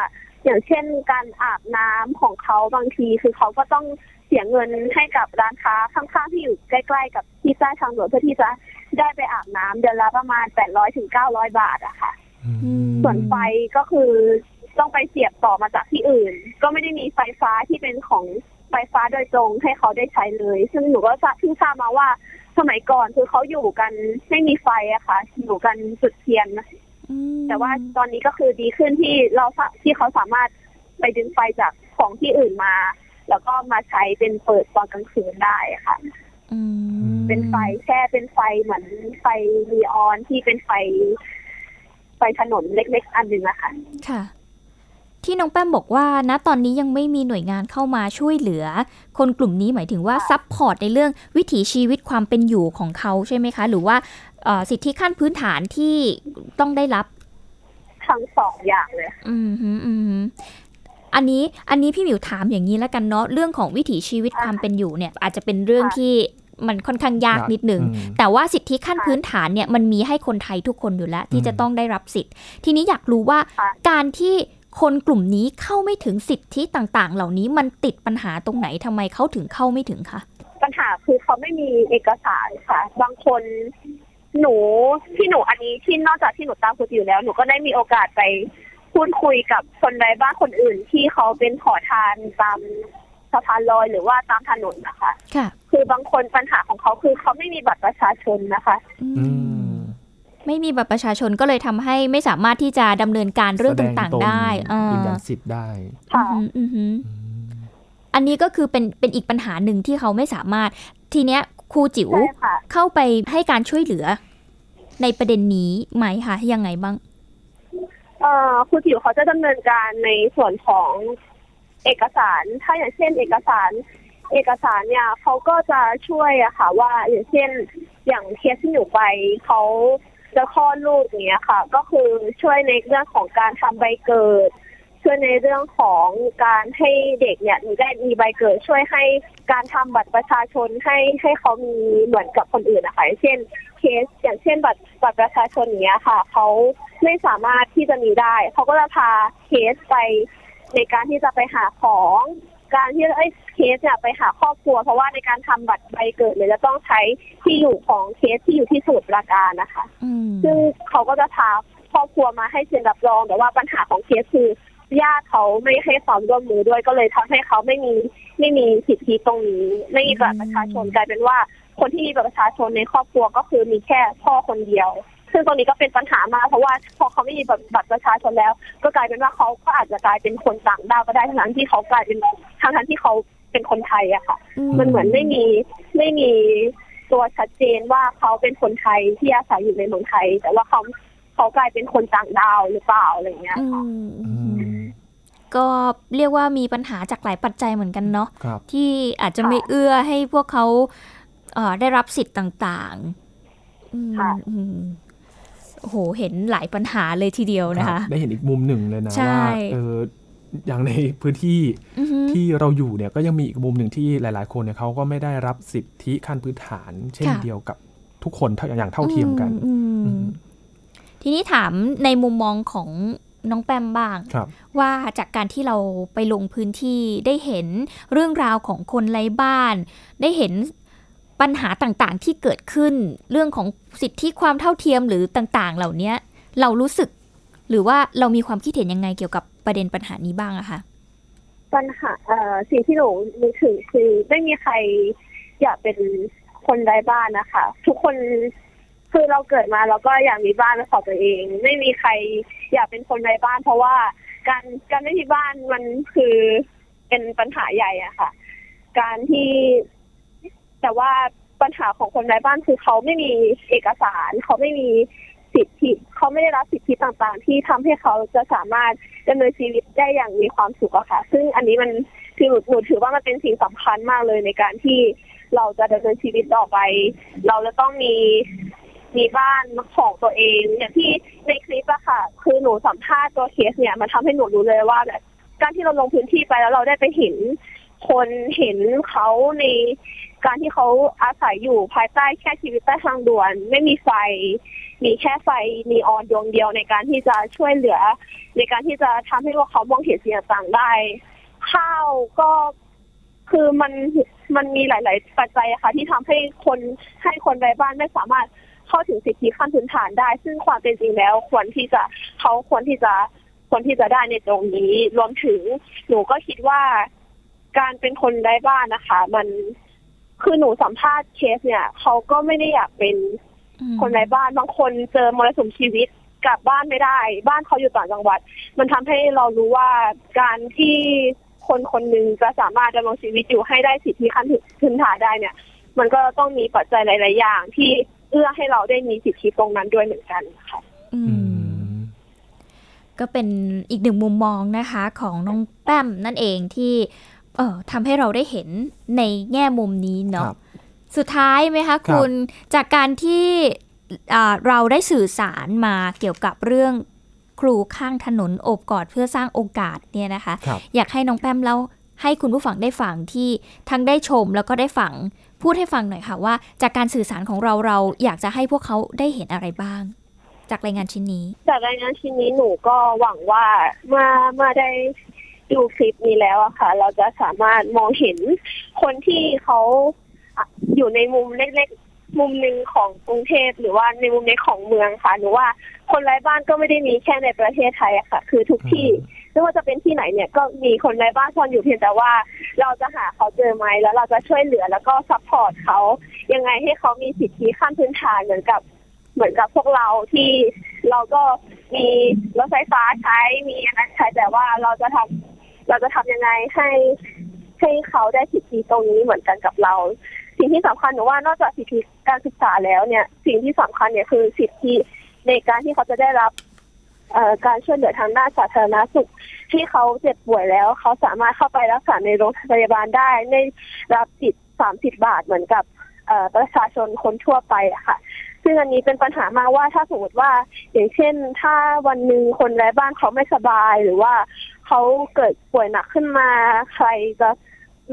อย่างเช่นการอาบน้ำของเขาบางทีคือเขาก็ต้องเสียเงินให้กับร้านค้าข้างๆที่อยู่ใกล้ ๆ กับที่ใต้ทางด่วนเพื่อที่จะได้ไปอาบน้ำเดือนละประมาณ800ถึง900บาทอะค่ะ ส่วนไฟก็คือต้องไปเสียบต่อมาจากที่อื่น ก็ไม่ได้มีไฟฟ้าที่เป็นของไฟฟ้าโดยตรงให้เขาได้ใช้เลย ซึ่งหนูก็ทราบเพิ่งทราบมาว่าสมัยก่อนคือเขาอยู่กันไม่มีไฟอะค่ะ อยู่กันจุดเทียนอืม แต่ว่าตอนนี้ก็คือดีขึ้นที่เราสาที่เขาสามารถไปดึงไฟจากของที่อื่นมา แล้วก็มาใช้เป็นเปิดตอนกลางคืนได้ค่ะอืมเป็นไฟแค่เป็นไฟเหมือนไฟลีออนที่เป็นไฟ ไฟถนนเล็กๆ อันหนึ่งอะค่ะ ค่ะ ที่น้องแป้มบอกว่าณตอนนี้ยังไม่มีหน่วยงานเข้ามาช่วยเหลือ คนกลุ่มนี้หมายถึงว่า support ในเรื่องวิถีชีวิตความเป็นอยู่ของเขาใช่ไหมคะ หรือว่าเอ่อ สิทธิขั้นพื้นฐานที่ต้องได้รับทั้งสองอย่างเลย อืมฮึอืมฮึอันนี้อันนี้พี่หมิวถามอย่างนี้แล้วกันเนาะเรื่องของวิถีชีวิตค่ะความเป็นอยู่เนี่ย อาจจะเป็นเรื่องค่ะที่มันค่อนข้างยากยากนิดหนึ่งอืมแต่ว่าสิทธิขั้นค่ะพื้นฐานเนี่ยมันมีให้คนไทยทุกคนอยู่แล้ว ที่อืมจะต้องได้รับสิทธิ์ ทีนี้อยากรู้ว่าค่ะการที่คนกลุ่มนี้เข้าไม่ถึงสิทธิต่างๆ เหล่านี้มันติดปัญหาตรงไหนทำไมเขาถึงเข้าไม่ถึงคะปัญหาคือเขาไม่มีเอกสารค่ะ บางคน หนูที่หนูอันนี้ที่นอกจากที่หนูตามคุณอยู่แล้ว หนูก็ได้มีโอกาสไปพูพูดคุยกับคนใดบ้านคนอื่น ที่เขาเป็นขอทานตามสะพานลอยหรือว่าตามถนนนะคะค่ะ คือบางคนปัญหาของเขาคือเขาไม่มีบัตรประชาชนนะคะ อือืมมไม่มีบัตรประชาชนก็เลยทำให้ไม่สามารถที่จะดำเนินการเรื่องแสดต่างตนๆได้อ่ายืนยันสิทธิ์ได้ค่ะอืมอืมอืมอืมอันนี้ก็คือเป็นเป็นอีกปัญหาหนึ่งที่เขาไม่สามารถทีเนี้ยครูจิ๋วใช่ค่ะเข้าไปให้การช่วยเหลือ ในประเด็นนี้ไหมคะยังไงบ้างเอ่อครูจิ๋วเขาจะดำเนินการในส่วนของเอกสาร ถ้าอย่างเช่น เอกสาร เอกสารเนี่ยเขาก็จะช่วยอะค่ะ ว่าอย่างเช่น อย่างเคสที่หนูไปเขาจะคลอดลูกเงี้ยค่ะ ก็คือช่วยในเรื่องของการทำใบเกิด ช่วยในเรื่องของการให้เด็กเนี่ยมีได้มีใบเกิด ช่วยให้การทำบัตรประชาชนให้ให้เขามีเหมือนกับคนอื่นนะคะอย่างเช่น สอย่างเช่นบัตรบัตรประชาชนอย่างเนี้ยค่ะเขาไม่สามารถที่จะมีได้เขาก็จะพาเคสไปในการที่จะไปหาของการที่ไอ้ยเคสเนี่ยไปหาครอบครัว เพราะว่าในการทำบัตรใบเกิดเนี่ยจะต้องใช้ที่อยู่ของเคสที่อยู่ที่สมุทรปราการนะคะอืมซึ่งเขาก็จะพาครอบครัวมาให้เซ็นรับรอง แต่ว่าปัญหาของเคสคือญาติเขาไม่ให้ความร่วมมือด้วยก็เลยทำให้เขาไม่มีไม่มีสิทธิตรงนี้ ไม่มีบัตรประชาชนกลายเป็นว่า คนที่มีบัตรประชาชนในครอบครัวก็คือมีแค่พ่อคนเดียว ซึ่งตรงนี้ก็เป็นปัญหามากเพราะว่าพอเขาไม่มีบัตรประชาชนแล้ว ก็กลายเป็นว่าเขาก็อาจจะกลายเป็นคนต่างด้าวก็ได้ทั้งที่เขากลายเป็นทั้งทั้งที่เขาเป็นคนไทยอะค่ะ มันเหมือนไม่มีไม่มีตัวชัดเจนว่าเขาเป็นคนไทยที่อาศัยอยู่ในเมืองไทย แต่ว่าเขาเขากลายเป็นคนต่างดาวหรือเปล่าอะไรอย่างเงี้ยอืค่ะมอืมก็เรียกว่ามีปัญหาจากหลายปัจจัยเหมือนกันเนาะครับที่อาจจะไม่เอื้อให้พวกเขาเอ่อ ได้รับสิทธิ์ต่างๆอืมค่ะอืมโอ้โห เห็นหลายปัญหาเลยทีเดียวนะครัคะบได้เห็นอีกมุมหนึ่งเลยนะใช่ว่าเอออย่างในพื้นที่อือฮึที่เราอยู่เนี่ยก็ยังมีอีกมุมหนึ่งที่หลาย ๆ คนเนี่ยเขาก็ไม่ได้รับสิทธิขั้นพื้นฐาน เช่นเดียวกับทุกคนเท่าอย่างเท่าเทียมกันอืมอือืมมทีนี้ถามในมุมมองของน้องแปมบ้างครับว่าจากการที่เราไปลงพื้นที่ได้เห็นเรื่องราวของคนไร้บ้าน ได้เห็น ปัญหาต่างๆที่เกิดขึ้น เรื่องของสิทธิความเท่าเทียมหรือต่างๆ เหล่านี้เรารู้สึก หรือว่าเรามีความคิดเห็นยังไงเกี่ยวกับประเด็นปัญหานี้บ้างอะคะปัญหาเอ่อสิ่งที่หนูนึกถึงคือไม่มีใครอยากเป็นคนไร้บ้านนะคะ ทุกคนคือเราเกิดมาเราก็อยากมีบ้านเป็นของตัวเอง ไม่มีใครอยากเป็นคนไร้บ้าน เพราะว่าการการไม่มีบ้านมันคือเป็นปัญหาใหญ่อะค่ะ การที่ แต่ว่าปัญหาของคนไร้บ้านคือเขาไม่มีเอกสาร เขาไม่มีสิทธิเขาไม่ได้รับสิทธิต่างๆ ที่ทำให้เขาจะสามารถดำเนินชีวิตได้อย่างมีความสุขอะค่ะ ซึ่งอันนี้มันคือหนูถือว่ามันเป็นสิ่งสำคัญมากเลยในการที่เราจะดำเนินชีวิตต่อไป เราจะต้องมีมีบ้านของตัวเองอย่างที่ในคลิปอะค่ะ คือหนูสัมภาษณ์ตัวเคสเนี่ยมันทำให้หนูรู้เลยว่าแบบการที่เราลงพื้นที่ไปแล้วเราได้ไปเห็นคนเห็นเขาใน การที่เขาอาศัยอยู่ภายใต้แค่ชีวิตใต้ทางด่วน ไม่มีไฟ มีแค่ไฟนีออนดวงเดียวในการที่จะช่วยเหลือ ในการที่จะทำให้พวกเขามองเห็นสิ่งต่างๆได้ ข้าวก็คือมันมันมีหลาย ๆ ปัจจัยอะค่ะที่ทำให้คนให้คนไร้บ้านไม่สามารถเข้าถึงสิทธิขั้นพื้นฐานได้ ซึ่งความเป็นจริงแล้วควรที่จะเขาควรที่จะควรที่จะได้ในตรงนี้ รวมถึงหนูก็คิดว่า การเป็นคนไร้บ้านนะคะ มัน คือหนูสัมภาษณ์เคสเนี่ยเขาก็ไม่ได้อยากเป็นคนไร้บ้านบางคนเจอมรสุมชีวิตกลับบ้านไม่ได้ บ้านเขาอยู่ต่างจังหวัด มันทำให้เรารู้ว่าการที่คนคนหนึ่งจะสามารถดำรงชีวิตอยู่ให้ได้สิทธิขั้นพื้นฐานได้เนี่ย มันก็ต้องมีปัจจัยหลาย ๆ อย่าง ที่เอื้อให้เราได้มีสิทธิตรงนั้นด้วยเหมือนกันค่ะอือืมมก็เป็นอีกหนึ่งมุมมองนะคะ ของน้องแป้มนั่นเองที่ เอ่อทำให้เราได้เห็นในแง่มุมนี้คเนาะรับสุดท้ายไหมคะครับคุณจากการที่อ่าเราได้สื่อสารมาเกี่ยวกับเรื่องครูข้างถนนโอบกอดเพื่อสร้างโอกาสเนี่ยนะคะครับอยากให้น้องแป้มเล่าให้คุณผู้ฟังได้ฟังที่ทั้งได้ชมแล้วก็ได้ฟังพูดให้ฟังหน่อยค่ะว่า จากการสื่อสารของเราเราอยากจะให้พวกเขาได้เห็นอะไรบ้าง จากรายงานชิ้นนี้ จากรายงานชิ้นนี้หนูก็หวังว่าเมื่อเมื่อได้ ดูคลิปนี้แล้วอะค่ะ เราจะสามารถมองเห็นคนที่เขาอยู่ในมุมเล็กๆ มุมหนึ่งของกรุงเทพหรือว่าในมุมเล็กของเมืองค่ะหนูว่าคนไร้บ้านก็ไม่ได้มีแค่ในประเทศไทยอะค่ะ คือทุกที่ไม่ว่าจะเป็นที่ไหนเนี่ยก็มีคนไร้บ้านซ่อนอยู่เพียงแต่ว่า เราจะหาเขาเจอไหมแล้วเราจะช่วยเหลือแล้วก็ support เขายังไงให้เขามีสิทธิขั้นพื้นฐานเหมือนกับเหมือนกับพวกเราที่เราก็มีรถไฟฟ้าใช้มีอะไรใช้แต่ว่าเราจะทำ เราจะทำยังไงให้ให้เขาได้สิทธิตรงนี้เหมือนกันกับเรา สิ่งที่สำคัญหนูว่านอกจากสิทธิการศึกษาแล้วเนี่ย สิ่งที่สำคัญเนี่ยคือสิทธิในการที่เขาจะได้รับการช่วยเหลือทางด้านสาธารณสุข ที่เขาเจ็บป่วยแล้ว เขาสามารถเข้าไปรักษาในโรงพยาบาลได้ในรับสิทธิ์สามสิบบาทเหมือนกับประชาชนคนทั่วไปค่ะ ซึ่งอันนี้เป็นปัญหามากว่าถ้าสมมติว่า อย่างเช่น ถ้าวันหนึ่งคนไร้บ้านเขาไม่สบายหรือว่า เขาเกิดป่วยหนักขึ้นมาใครจะ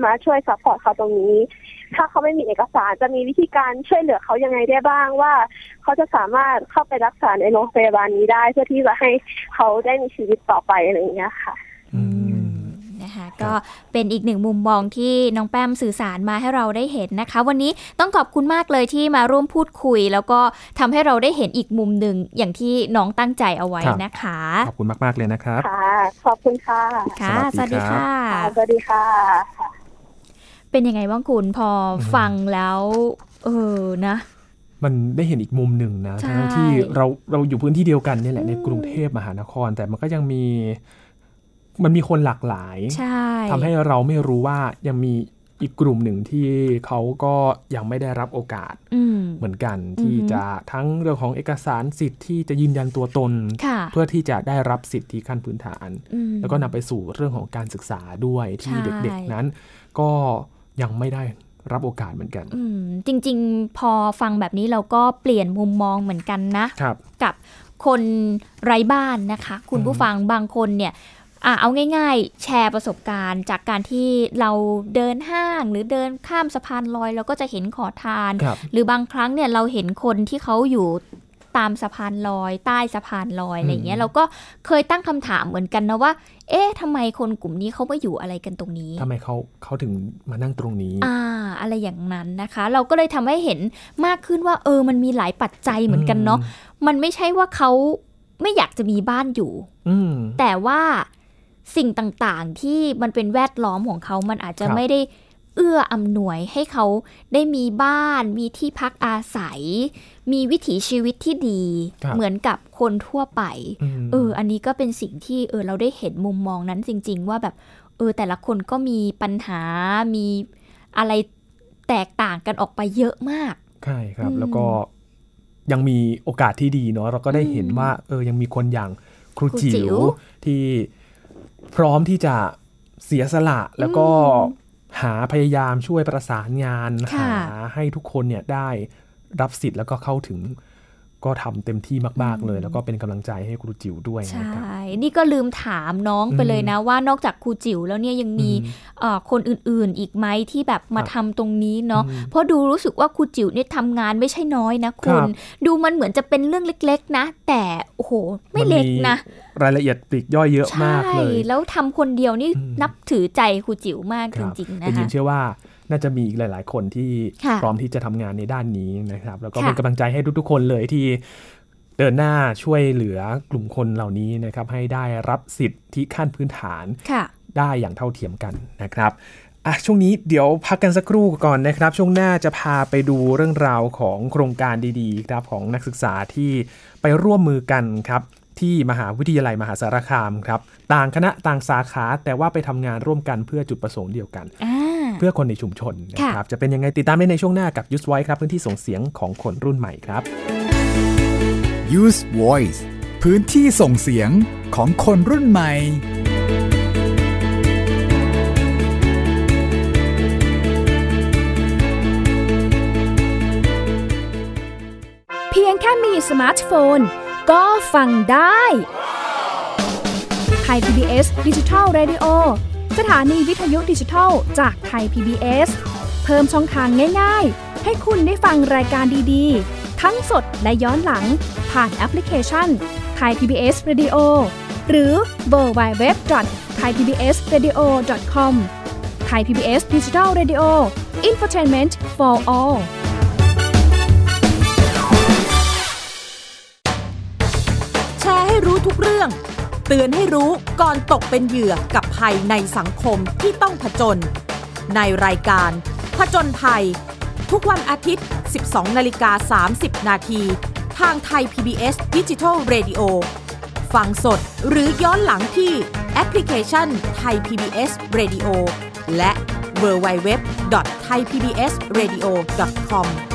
มาช่วย support เขาตรงนี้ ถ้าเขาไม่มีเอกสารจะมีวิธีการช่วยเหลือเขายังไงได้บ้างว่า เขาจะสามารถเข้าไปรักษาในโรงพยาบาลนี้ได้ เพื่อที่จะให้เขาได้มีชีวิตต่อไปอะไรอย่างเงี้ยค่ะ นะคะก็เป็นอีกหนึ่งมุมมองที่น้องแป้มสื่อสารมาให้เราได้เห็นนะคะ วันนี้ต้องขอบคุณมากเลยที่มาร่วมพูดคุย แล้วก็ทำให้เราได้เห็นอีกมุมหนึ่งอย่างที่น้องตั้งใจเอาไว้ครับนะคะ ขอบคุณมาก ๆ เลยนะครับค่ะขอบคุณค่ะค่ะสวัสดีครับค่ะสวัสดีค่ะ เป็นยังไงบ้างคุณพอฟังแล้วเออนะมันได้เห็นอีกมุมหนึ่งนะใช่ทั้งที่เราเราอยู่พื้นที่เดียวกันเนี่ยแหละอืมในกรุงเทพมหานคร แต่มันก็ยังมี มันมีคนหลากหลายใช่ทำให้เราไม่รู้ว่ายังมีอีกกลุ่มหนึ่งที่เขาก็ยังไม่ได้รับโอกาสอืมเหมือนกันอือฮึที่จะทั้งเรื่องของเอกสารสิทธิ์ที่จะยืนยันตัวตนค่ะเพื่อที่จะได้รับสิทธิขั้นพื้นฐานอืมแล้วก็นำไปสู่เรื่องของการศึกษาด้วยที่ใช่เด็กๆนั้น ก็ยังไม่ได้รับโอกาสเหมือนกันอืมจริง ๆ พอฟังแบบนี้เราก็เปลี่ยนมุมมองเหมือนกันนะครับกับคนไร้บ้านนะคะ คุณอืมผู้ฟังบางคนเนี่ย อะเอาง่ายๆ แชร์ประสบการณ์ จากการที่เราเดินห้างหรือเดินข้ามสะพานลอย เราก็จะเห็นขอทาน ครับ หรือบางครั้งเนี่ยเราเห็นคนที่เขาอยู่ตามสะพานลอย ใต้สะพานลอยอะไรอย่างเงี้ยเราก็เคยตั้งคำถามเหมือนกันนะว่า เอ๊ะทำไมคนกลุ่มนี้เขามาอยู่อะไรกันตรงนี้ ทำไมเขาเขาถึงมานั่งตรงนี้ อ่าอะไรอย่างนั้นนะคะ เราก็เลยทำให้เห็นมากขึ้นว่า เออมันมีหลายปัจจัยเหมือนกันเนาะมันไม่ใช่ว่าเขาไม่อยากจะมีบ้านอยู่ อืม แต่ว่า สิ่งต่างๆ ที่มันเป็นแวดล้อมของเขามันอาจจะครับไม่ได้เอื้ออำนวยให้เขาได้มีบ้าน มีที่พักอาศัย มีวิถีชีวิตที่ดีครับเหมือนกับคนทั่วไปมเออ อันนี้ก็เป็นสิ่งที่เออเราได้เห็นมุมมองนั้นจริง ๆ ว่าแบบ เออ แต่ละคนก็มีปัญหา มีอะไรแตกต่างกันออกไปเยอะมาก ใช่ครับอืมแล้วก็ยังมีโอกาสที่ดีเนาะ เราก็ได้เห็นอืมว่า เออ ยังมีคนอย่างครูครูจิ๋จิ๋ววที่ พร้อมที่จะเสียสละแล้วก็อืมหาพยายามช่วยประสานงานค่ะหาให้ทุกคนเนี่ยได้รับสิทธิ์แล้วก็เข้าถึง ก็ทำเต็มที่มากๆเลย แล้วก็เป็นกำลังใจให้ครูจิ๋วด้วยใช่นะครับนี่ก็ลืมถามน้องไปอืมเลยนะว่านอกจากครูจิ๋วแล้วเนี่ยยังมีอืมเอ่อคนอื่นๆ อีกไหมที่แบบมาครับทำตรงนี้เนาะอืมเพราะดูรู้สึกว่าครูจิ๋วเนี่ยทำงานไม่ใช่น้อยนะคุครัณบดูมันเหมือนจะเป็นเรื่องเล็ก ๆ นะ แต่โอ้โหไม่เล็กนะ รายละเอียดปลีกย่อยเยอะใช่มากเลยแล้วทำคนเดียวนี่อืมนับถือใจครูจิ๋วมากคจรับริงๆแต่นะยิคะนเชื่อว่า น่าจะมีอีกหลาย ๆ คนที่ค่ะพร้อมที่จะทำงานในด้านนี้นะครับ แล้วก็ค่ะเป็นกำลังใจให้ทุก ๆ คนเลยที่เดินหน้าช่วยเหลือกลุ่มคนเหล่านี้นะครับ ให้ได้รับสิทธิขั้นพื้นฐานค่ะได้อย่างเท่าเทียมกันนะครับอะช่วงนี้เดี๋ยวพักกันสักครู่ก่อนนะครับ ช่วงหน้าจะพาไปดูเรื่องราวของโครงการดีๆครับของนักศึกษาที่ไปร่วมมือกันครับ ที่มหาวิทยาลัยมหาสารคามครับ ต่างคณะต่างสาขาแต่ว่าไปทำงานร่วมกันเพื่อจุดประสงค์เดียวกันอ่า เพื่อคนในชุมชนนะครับจะเป็นยังไงติดตามได้ในช่วงหน้ากับยุสไว้ครับพื้นที่ส่งเสียงของคนรุ่นใหม่ครับ Use Voice พื้นที่ส่งเสียงของคนรุ่นใหม่เพียงแค่มีสมาร์ทโฟน ก็ฟังได้ ไทย PBS ดิจิทัล Radio สถานีวิทยุดิจิทัลจากไทย PBS เพิ่มช่องทางง่าย ๆ ให้คุณได้ฟังรายการดีๆ ทั้งสดและย้อนหลัง ผ่านแอปพลิเคชันไทย PBS Radio หรือเวอร์บายเว็บไทยพีบีเอสเรดิโอคอมไทยพีบีเอสดิจิทัลเรดิโออินฟอร์ทนเมนต์ for all แชร์ให้รู้ทุกเรื่อง เตือนให้รู้ก่อนตกเป็นเหยื่อกับ ภัยในสังคมที่ต้องผจญในรายการ ผจญภัย ทุกวันอาทิตย์ 12 นาฬิกา 30 นาที ทางไทย PBS d i g i ดิจิ Radio ฟังสดหรือย้อนหลังที่แอปพลิเคชันไทย PBS Radio และ w w w thaipbsradio.com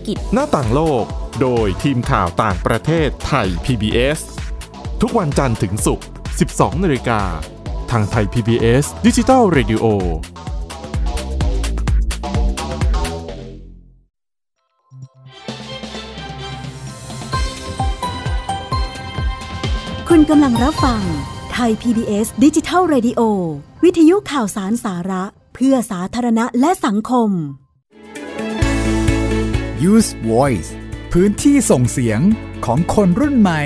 กิจ หน้าต่างโลก โดยทีมข่าวต่างประเทศไทย PBS ทุกวันจันทร์ถึงศุกร์ 12นาฬิกา ทางไทย PBS ดิจิทัล Radio คุณกำลังรับฟังไทย PBS ดิจิทัล Radio วิทยุข่าวสารสาระ เพื่อสาธารณะและสังคม Use Voice พื้นที่ส่งเสียงของคนรุ่นใหม่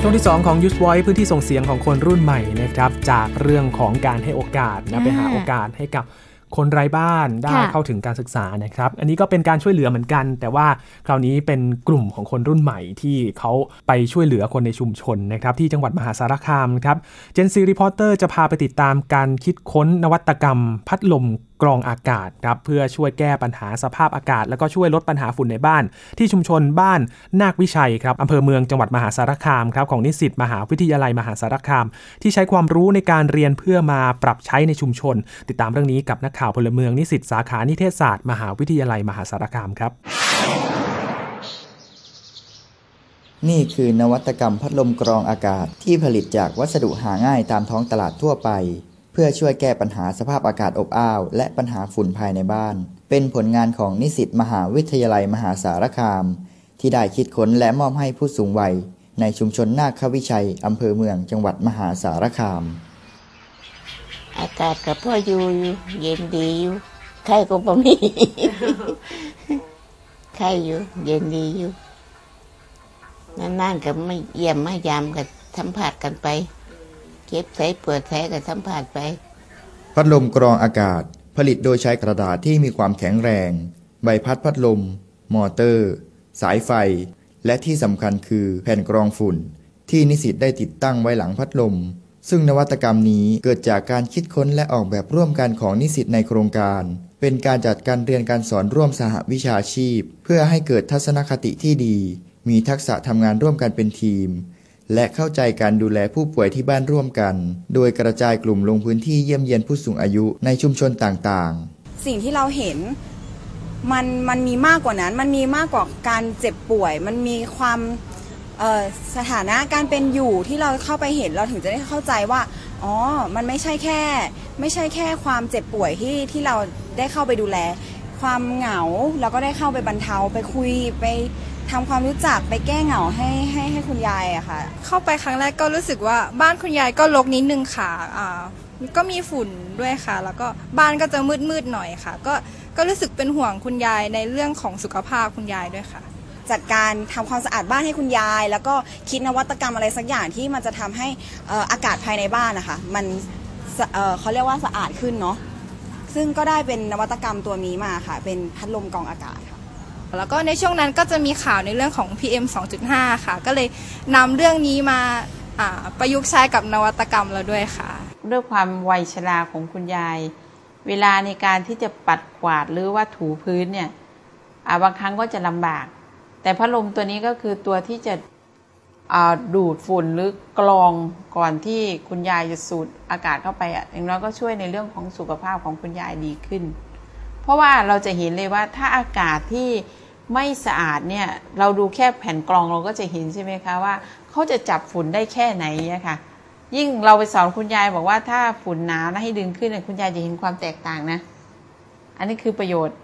ช่วงที่ 2 ของ Use Voice พื้นที่ส่งเสียงของคนรุ่นใหม่นะครับ จากเรื่องของการให้โอกาสนะไปหาโอกาสให้กับคนไร้บ้านได้เข้าถึงการศึกษานะครับ อันนี้ก็เป็นการช่วยเหลือเหมือนกัน แต่ว่าคราวนี้เป็นกลุ่มของคนรุ่นใหม่ที่เขาไปช่วยเหลือคนในชุมชนนะครับ ที่จังหวัดมหาสารคามครับเจนซีรีพอร์เตอร์จะพาไปติดตามการคิดค้นนวัตกรรม พัดลม กรองอากาศครับเพื่อช่วยแก้ปัญหาสภาพอากาศ แล้วก็ช่วยลดปัญหาฝุ่นในบ้าน ที่ชุมชนบ้านนาควิชัยครับอำเภอเมืองจังหวัดมหาสารคามครับของนิสิตมหาวิทยาลัยมหาสารคาม ที่ใช้ความรู้ในการเรียนเพื่อมาปรับใช้ในชุมชน ติดตามเรื่องนี้กับนักข่าวพลเมืองนิสิตสาขานิเทศศาสตร์มหาวิทยาลัยมหาสารคามครับ นี่คือนวัตกรรมพัดลมกรองอากาศที่ผลิตจากวัสดุหาง่ายตามท้องตลาดทั่วไป พื่อช่วยแก้ปัญหาสภาพอากาศอบอ้าว และปัญหาฝุ่นภายในบ้าน เป็นผลงานของนิสิตมหาวิทยาลัยมหาสารคาม ที่ได้คิดค้นและมอบให้ผู้สูงวัย ในชุมชนนาควิชัยอำเภอเมืองจังหวัดมหาสารคาม อากาศกับพ่ออยู่เย็นดีอยู่ใครก็บ่มีใครอยู่ เย็นดีอยู่นั่นๆกับไม่เยี่ยมไม่ยามกับสัมผัสกันไป เก็บใส่ปิดใส่กับสัมผัสไป พัดลมกรองอากาศผลิตโดยใช้กระดาษที่มีความแข็งแรง ใบพัดพัดลม มอเตอร์ สายไฟ และที่สำคัญคือแผ่นกรองฝุ่น ที่นิสิตได้ติดตั้งไว้หลังพัดลม ซึ่งนวัตกรรมนี้เกิดจากการคิดค้นและออกแบบร่วมกันของนิสิตในโครงการ เป็นการจัดการเรียนการสอนร่วมสหวิชาชีพ เพื่อให้เกิดทัศนคติที่ดี มีทักษะทำงานร่วมกันเป็นทีม และเข้าใจการดูแลผู้ป่วยที่บ้านร่วมกัน โดยกระจายกลุ่มลงพื้นที่เยี่ยมเยียนผู้สูงอายุในชุมชนต่างๆ สิ่งที่เราเห็นมันมันมีมากกว่านั้น มันมีมากกว่าการเจ็บป่วย มันมีความสถานะการเป็นอยู่ที่เราเข้าไปเห็นเราถึงจะได้เข้าใจว่าอ๋อ มันไม่ใช่แค่ ไม่ใช่แค่ความเจ็บป่วยที่ที่เราได้เข้าไปดูแล ความเหงาเราก็ได้เข้าไปบรรเทาไปคุยไป ทำความรู้จักไปแก้เหงาให้ให้ให้คุณยายอะค่ะ เข้าไปครั้งแรกก็รู้สึกว่าบ้านคุณยายก็รกนิดนึงค่ะอ่าก็มีฝุ่นด้วยค่ะ แล้วก็บ้านก็จะมืดมืดหน่อยค่ะ ก็ก็รู้สึกเป็นห่วงคุณยายในเรื่องของสุขภาพคุณยายด้วยค่ะ จัดการทำความสะอาดบ้านให้คุณยาย แล้วก็คิดนวัตกรรมอะไรสักอย่างที่มันจะทำให้อากาศภายในบ้านนะคะมันเขาเรียกว่าสะอาดขึ้นเนาะซึ่งก็ได้เป็นนวัตกรรมตัวนี้มาค่ะ เป็นพัดลมกรองอากาศค่ะ แล้วก็ในช่วงนั้นก็จะมีข่าวในเรื่องของ PM 2.5 ค่ะ ก็เลยนำเรื่องนี้มาประยุกต์ใช้กับนวัตกรรมเราด้วยค่ะ ด้วยความวัยชราของคุณยาย เวลาในการที่จะปัดกวาดหรือว่าถูพื้นเนี่ยบางครั้งก็จะลำบาก แต่พัดลมตัวนี้ก็คือตัวที่จะดูดฝุ่นหรือกรองก่อนที่คุณยายจะสูดอากาศเข้าไปอะอย่างน้อยก็ช่วยในเรื่องของสุขภาพของคุณยายดีขึ้น เพราะว่าเราจะเห็นเลยว่าถ้าอากาศที่ ไม่สะอาดเนี่ยเราดูแค่แผ่นกรองเราก็จะเห็นใช่ไหมคะว่าเขาจะจับฝุ่นได้แค่ไหนอะค่ะ ยิ่งเราไปสอนคุณยายบอกว่าถ้าฝุ่นหนานะให้ดึงขึ้นคุณยายจะเห็นความแตกต่างนะ อันนี้คือประโยชน์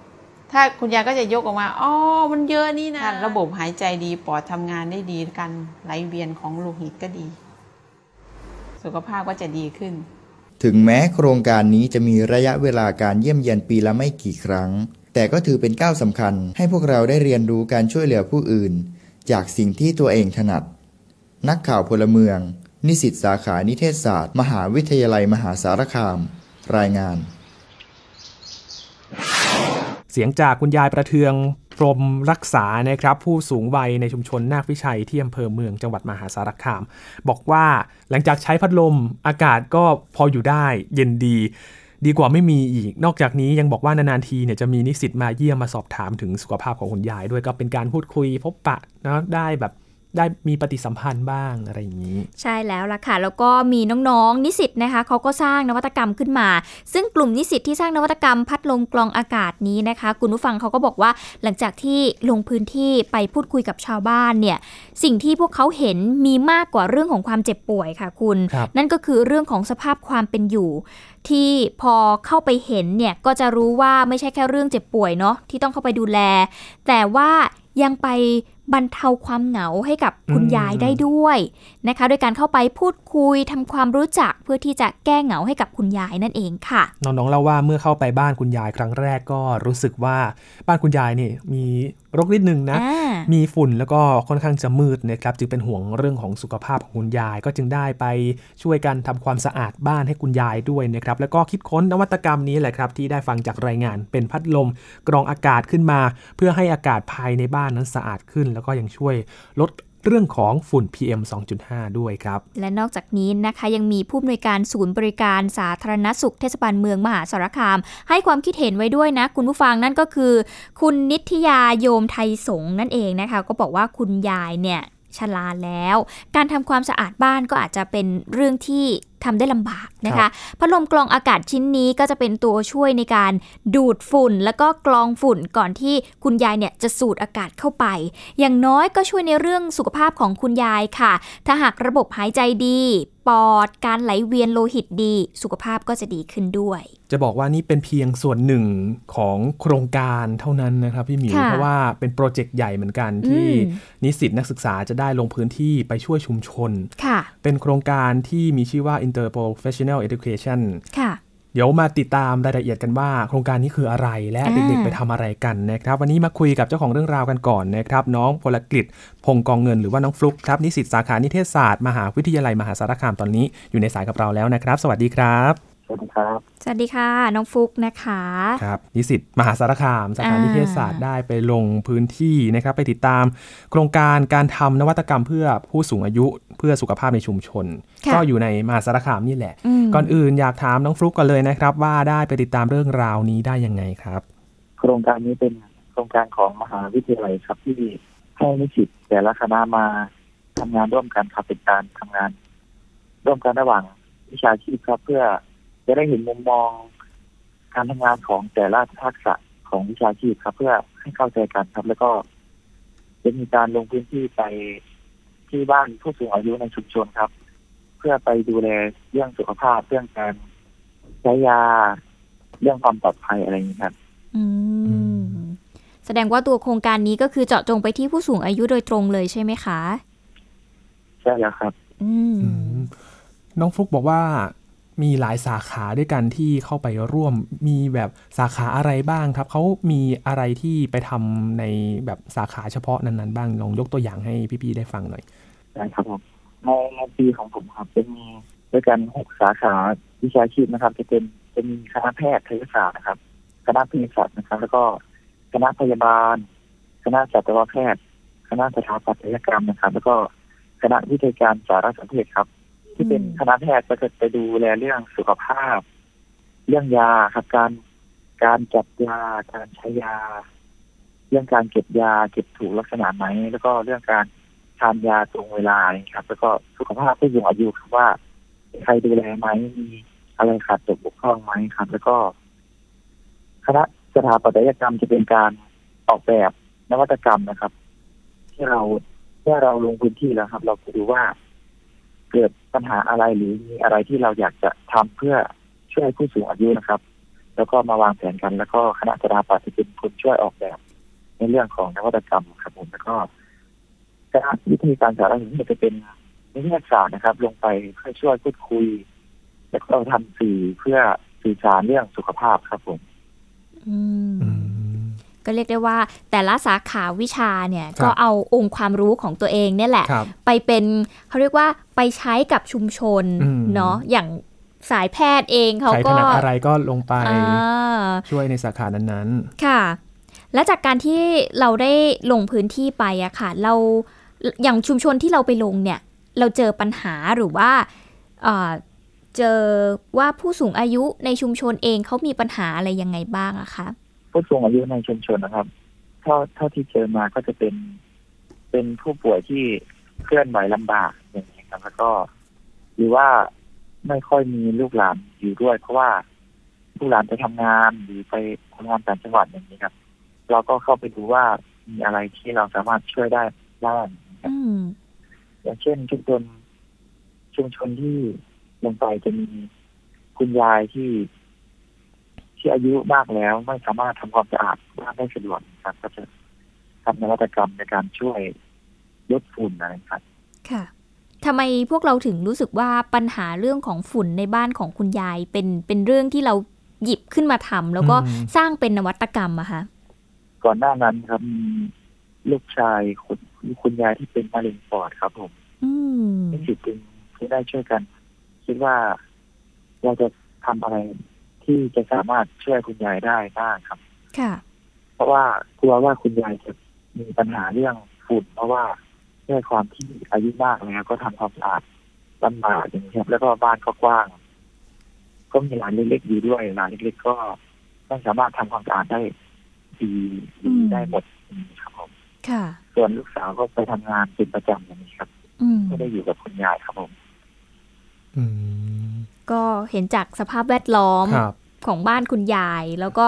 ถ้าคุณยายก็จะยกออกมาอ๋อมันเยอะนี่นะระบบหายใจดีปอดทำงานได้ดีกันไหลเวียนของโลหิตก็ดี สุขภาพก็จะดีขึ้น ถึงแม้โครงการนี้จะมีระยะเวลาการเยี่ยมเยียนปีละไม่กี่ครั้ง แต่ก็ถือเป็นก้าวสำคัญ ให้พวกเราได้เรียนรู้การช่วยเหลือผู้อื่น จากสิ่งที่ตัวเองถนัด นักข่าวพลเมือง นิสิตสาขานิเทศศาสตร์ มหาวิทยาลัยมหาสารคาม รายงาน เสียงจากคุณยายประเทืองพรมรักษานะครับผู้สูงวัยในชุมชนนาควิชัยที่อำเภอเมืองจังหวัดมหาสารคาม บอกว่าหลังจากใช้พัดลมอากาศก็พออยู่ได้เย็นดี ดีกว่าไม่มีอีก นอกจากนี้ยังบอกว่านานๆทีเนี่ยจะมีนิสิตมาเยี่ยมมาสอบถามถึงสุขภาพของคุณยายด้วยก็เป็นการพูดคุยพบปะนะได้แบบ ได้มีปฏิสัมพันธ์บ้างอะไรอย่างนี้ ใช่แล้วล่ะค่ะ แล้วก็มีน้องๆ นิสิตนะคะเขาก็สร้างนวัตกรรมขึ้นมา ซึ่งกลุ่มนิสิตที่สร้างนวัตกรรมพัดลมกรองอากาศนี้นะคะ คุณผู้ฟังเขาก็บอกว่าหลังจากที่ลงพื้นที่ไปพูดคุยกับชาวบ้านเนี่ยสิ่งที่พวกเขาเห็นมีมากกว่าเรื่องของความเจ็บป่วยค่ะคุณนั่นก็คือเรื่องของสภาพความเป็นอยู่ ที่พอเข้าไปเห็นเนี่ยก็จะรู้ว่าไม่ใช่แค่เรื่องเจ็บป่วยเนาะที่ต้องเข้าไปดูแล แต่ว่ายังไป บรรเทาความเหงาให้กับคุณยายได้ด้วย นะคะ โดยการเข้าไปพูดคุยทำความรู้จักเพื่อที่จะแก้เหงาให้กับคุณยายนั่นเองค่ะ น้องๆเล่าว่าเมื่อเข้าไปบ้านคุณยายครั้งแรกก็รู้สึกว่าบ้านคุณยายนี่มีรกนิดนึงนะ มีฝุ่นแล้วก็ค่อนข้างจะมืดนะครับจึงเป็นห่วงเรื่องของสุขภาพของคุณยาย ก็จึงได้ไปช่วยกันทำความสะอาดบ้านให้คุณยายด้วยนะครับแล้วก็คิดค้นนวัตกรรมนี้แหละครับที่ได้ฟังจากรายงานเป็นพัดลมกรองอากาศขึ้นมา เพื่อให้อากาศภายในบ้านนั้นสะอาดขึ้น แล้วก็ยังช่วยลด เรื่องของฝุ่น PM 2.5 ด้วยครับ และนอกจากนี้นะคะยังมีผู้อำนวยการศูนย์บริการสาธารณสุขเทศบาลเมืองมหาสารคาม ให้ความคิดเห็นไว้ด้วยนะ คุณผู้ฟังนั่นก็คือ คุณนิตยาโยมไทยสงนั่นเองนะคะ ก็บอกว่าคุณยายเนี่ยชราแล้ว การทำความสะอาดบ้านก็อาจจะเป็นเรื่องที่ทำได้ลำบากนะคะ พัดลมกรองอากาศชิ้นนี้ก็จะเป็นตัวช่วยในการดูดฝุ่น แล้วก็กรองฝุ่นก่อนที่คุณยายเนี่ยจะสูดอากาศเข้าไป อย่างน้อยก็ช่วยในเรื่องสุขภาพของคุณยายค่ะ ถ้าหากระบบหายใจดี ปอด การไหลเวียนโลหิตดี สุขภาพก็จะดีขึ้นด้วย จะบอกว่านี่เป็นเพียงส่วนหนึ่งของโครงการเท่านั้นนะครับพี่หมิวเพราะว่าเป็นโปรเจกต์ใหญ่เหมือนกันที่นิสิตนักศึกษาจะได้ลงพื้นที่ไปช่วยชุมชน เป็นโครงการที่มีชื่อว่า Interprofessional Education ค่ะเดี๋ยวมาติดตามรายละเอียดกันว่า โครงการนี้คืออะไรและเด็กๆไปทำอะไรกันนะครับ วันนี้มาคุยกับเจ้าของเรื่องราวกันก่อนนะครับ น้องพลกฤษพงกองเงินหรือว่าน้องฟลุกครับนิสิตสาขานิเทศศาสตร์มหาวิทยาลัยมหาสารคามตอนนี้อยู่ในสายกับเราแล้วนะครับ สวัสดีครับ สวัสดีครับ สวัสดีค่ะ น้องฟุกนะคะครับนิสิตมหาสารคามสาขานิเทศศาสตร์ได้ไปลงพื้นที่นะครับ ไปติดตามโครงการการทำนวัตกรรมเพื่อผู้สูงอายุเพื่อสุขภาพในชุมชน ก็อยู่ในมหาสารคามนี่แหละ ก่อนอื่นอยากถามน้องฟลุกกันเลยนะครับ ว่าได้ไปติดตามเรื่องราวนี้ได้ยังไงครับ โครงการนี้เป็นโครงการของมหาวิทยาลัยครับที่ให้นิสิตแต่ละคณะมาทำงานร่วมกันครับเป็นการทำงาน ร่วมกันระหว่างวิชาชีพครับเพื่อ จะได้เห็นมุมมอง การทำงานของแต่ละทักษะของวิชาชีพครับ เพื่อให้เข้าใจกันครับ แล้วก็จะมีการลงพื้นที่ไปที่บ้านผู้สูงอายุในชุมชนครับ เพื่อไปดูแลเรื่องสุขภาพเรื่องการใช้ยาเรื่องความปลอดภัยอะไรอย่างนี้ครับ อืม แสดงว่าตัวโครงการนี้ก็คือเจาะจงไปที่ผู้สูงอายุโดยตรงเลยใช่ไหมคะ ใช่แล้วครับ อืม น้องฟลุกบอกว่า มีหลายสาขาด้วยกันที่เข้าไปร่วม มีแบบสาขาอะไรบ้างครับเขามีอะไรที่ไปทำในแบบสาขาเฉพาะนั้นๆบ้างลองยกตัวอย่างให้พี่ๆได้ฟังหน่อยได้ครับผมในในปีของผมครับจะมีด้วยกันหกสาขาวิชาชีพนะครับ จะเป็นจะมีคณะแพทยศาสตร์นะครับ คณะเภสัชนะครับ แล้วก็คณะพยาบาล คณะสัตวแพทย์ คณะสถาปัตยกรรมนะครับ แล้วก็คณะวิทยาการสารสนเทศครับ ที่เป็นคณะแพทย์ก็จะไปดูแลเรื่องสุขภาพ เรื่องยาครับการการจัดยาการใช้ยา เรื่องการเก็บยาเก็บถูกลักษณะไหมแล้วก็เรื่องการทานยาตรงเวลาครับ แล้วก็สุขภาพผู้สูงอายุครับว่าใครดูแลไหมมีอะไรขาดตกบกพร่องไหมครับ แล้วก็ คณะสถาปัตยกรรมจะเป็นการออกแบบนวัตกรรมนะครับ ที่เราเมื่อเราลงพื้นที่แล้วครับ เราจะดูว่า เกิดปัญหาอะไรหรือมีอะไรที่เราอยากจะทำเพื่อช่วยผู้สูงอายุนะครับ แล้วก็มาวางแผนกัน แล้วก็คณะสถาปัตย์จะเป็นคนช่วยออกแบบ ในเรื่องของนวัตกรรมครับผมแล้วก็คณะวิธีการสารสนเทศจะเป็นวิทยาศาสตร์นะครับ ลงไปเพื่อช่วยพูดคุย แล้วก็ทำสื่อเพื่อสื่อสารเรื่องสุขภาพครับผม อืม ก็เรียกได้ว่าแต่ละสาขาวิชาเนี่ยก็เอาองค์ความรู้ของตัวเองเนี่ยแหละครับไปเป็นเขาเรียกว่าไปใช้กับชุมชนอืมเนาะอย่างสายแพทย์เองเขาใครถก็นัดอะไรก็ลงไปอ่าช่วยในสาขานั้นค่ะ และจากการที่เราได้ลงพื้นที่ไปอะค่ะ เราอย่างชุมชนที่เราไปลงเนี่ย เราเจอปัญหาหรือว่าเอ่อเจอว่าผู้สูงอายุในชุมชนเองเขามีปัญหาอะไรยังไงบ้างอะคะ ผู้สูงอายุในชุมชนนะครับเท่าเท่าที่เจอมาก็จะเป็นเป็นผู้ป่วยที่เคลื่อนไหวลำบากอย่างนี้ครับแล้วก็ หรือว่าไม่ค่อยมีลูกหลานอยู่ด้วย เพราะว่าลูกหลานไปทำงานหรือไปทำงานต่างจังหวัดอย่างนี้ครับ เราก็เข้าไปดูว่ามีอะไรที่เราสามารถช่วยได้บ้างอืมอย่างเช่นชุมชนชุมชนที่ลงไปจะมีคุณยายที่ ที่อายุมากแล้วไม่สามารถทำความสะอาดบ้านได้สะดวกครับ ก็จะทำนวัตกรรมในการช่วยลดฝุ่นอะไรครับ ค่ะทำไมพวกเราถึงรู้สึกว่าปัญหาเรื่องของฝุ่นในบ้านของคุณยายเป็นเป็นเรื่องที่เราหยิบขึ้นมาทำแล้วก็อืมสร้างเป็นนวัตกรรมอะคะก่อนหน้านั้นครับมีลูกชายคุณคุณยายที่เป็นมะเร็งปอดครับ ผม อืมที่สิบปีที่ได้ช่วยกัน คิดว่าเราจะทำอะไร ที่จะสามารถช่วยคุณยายได้บ้างครับ ค่ะ เพราะว่ากลัวว่าคุณยายจะมีปัญหาเรื่องฝุ่น เพราะว่าด้วยความที่อายุมากแล้วก็ทำความสะอาดลำบากอย่างนี้ครับแล้วก็บ้านก็กว้าง ก็มีหลานเล็กๆอยู่ด้วยหลานเล็กๆก็ไม่สามารถทำความสะอาดได้ดีดีได้หมดอย่างนี้ครับผมค่ะ ส่วนลูกสาวก็ไปทำงานเป็นประจำอย่างนี้ครับอืมไม่ได้อยู่กับคุณยายครับผม ก็เห็นจากสภาพแวดล้อมครับของบ้านคุณยาย แล้วก็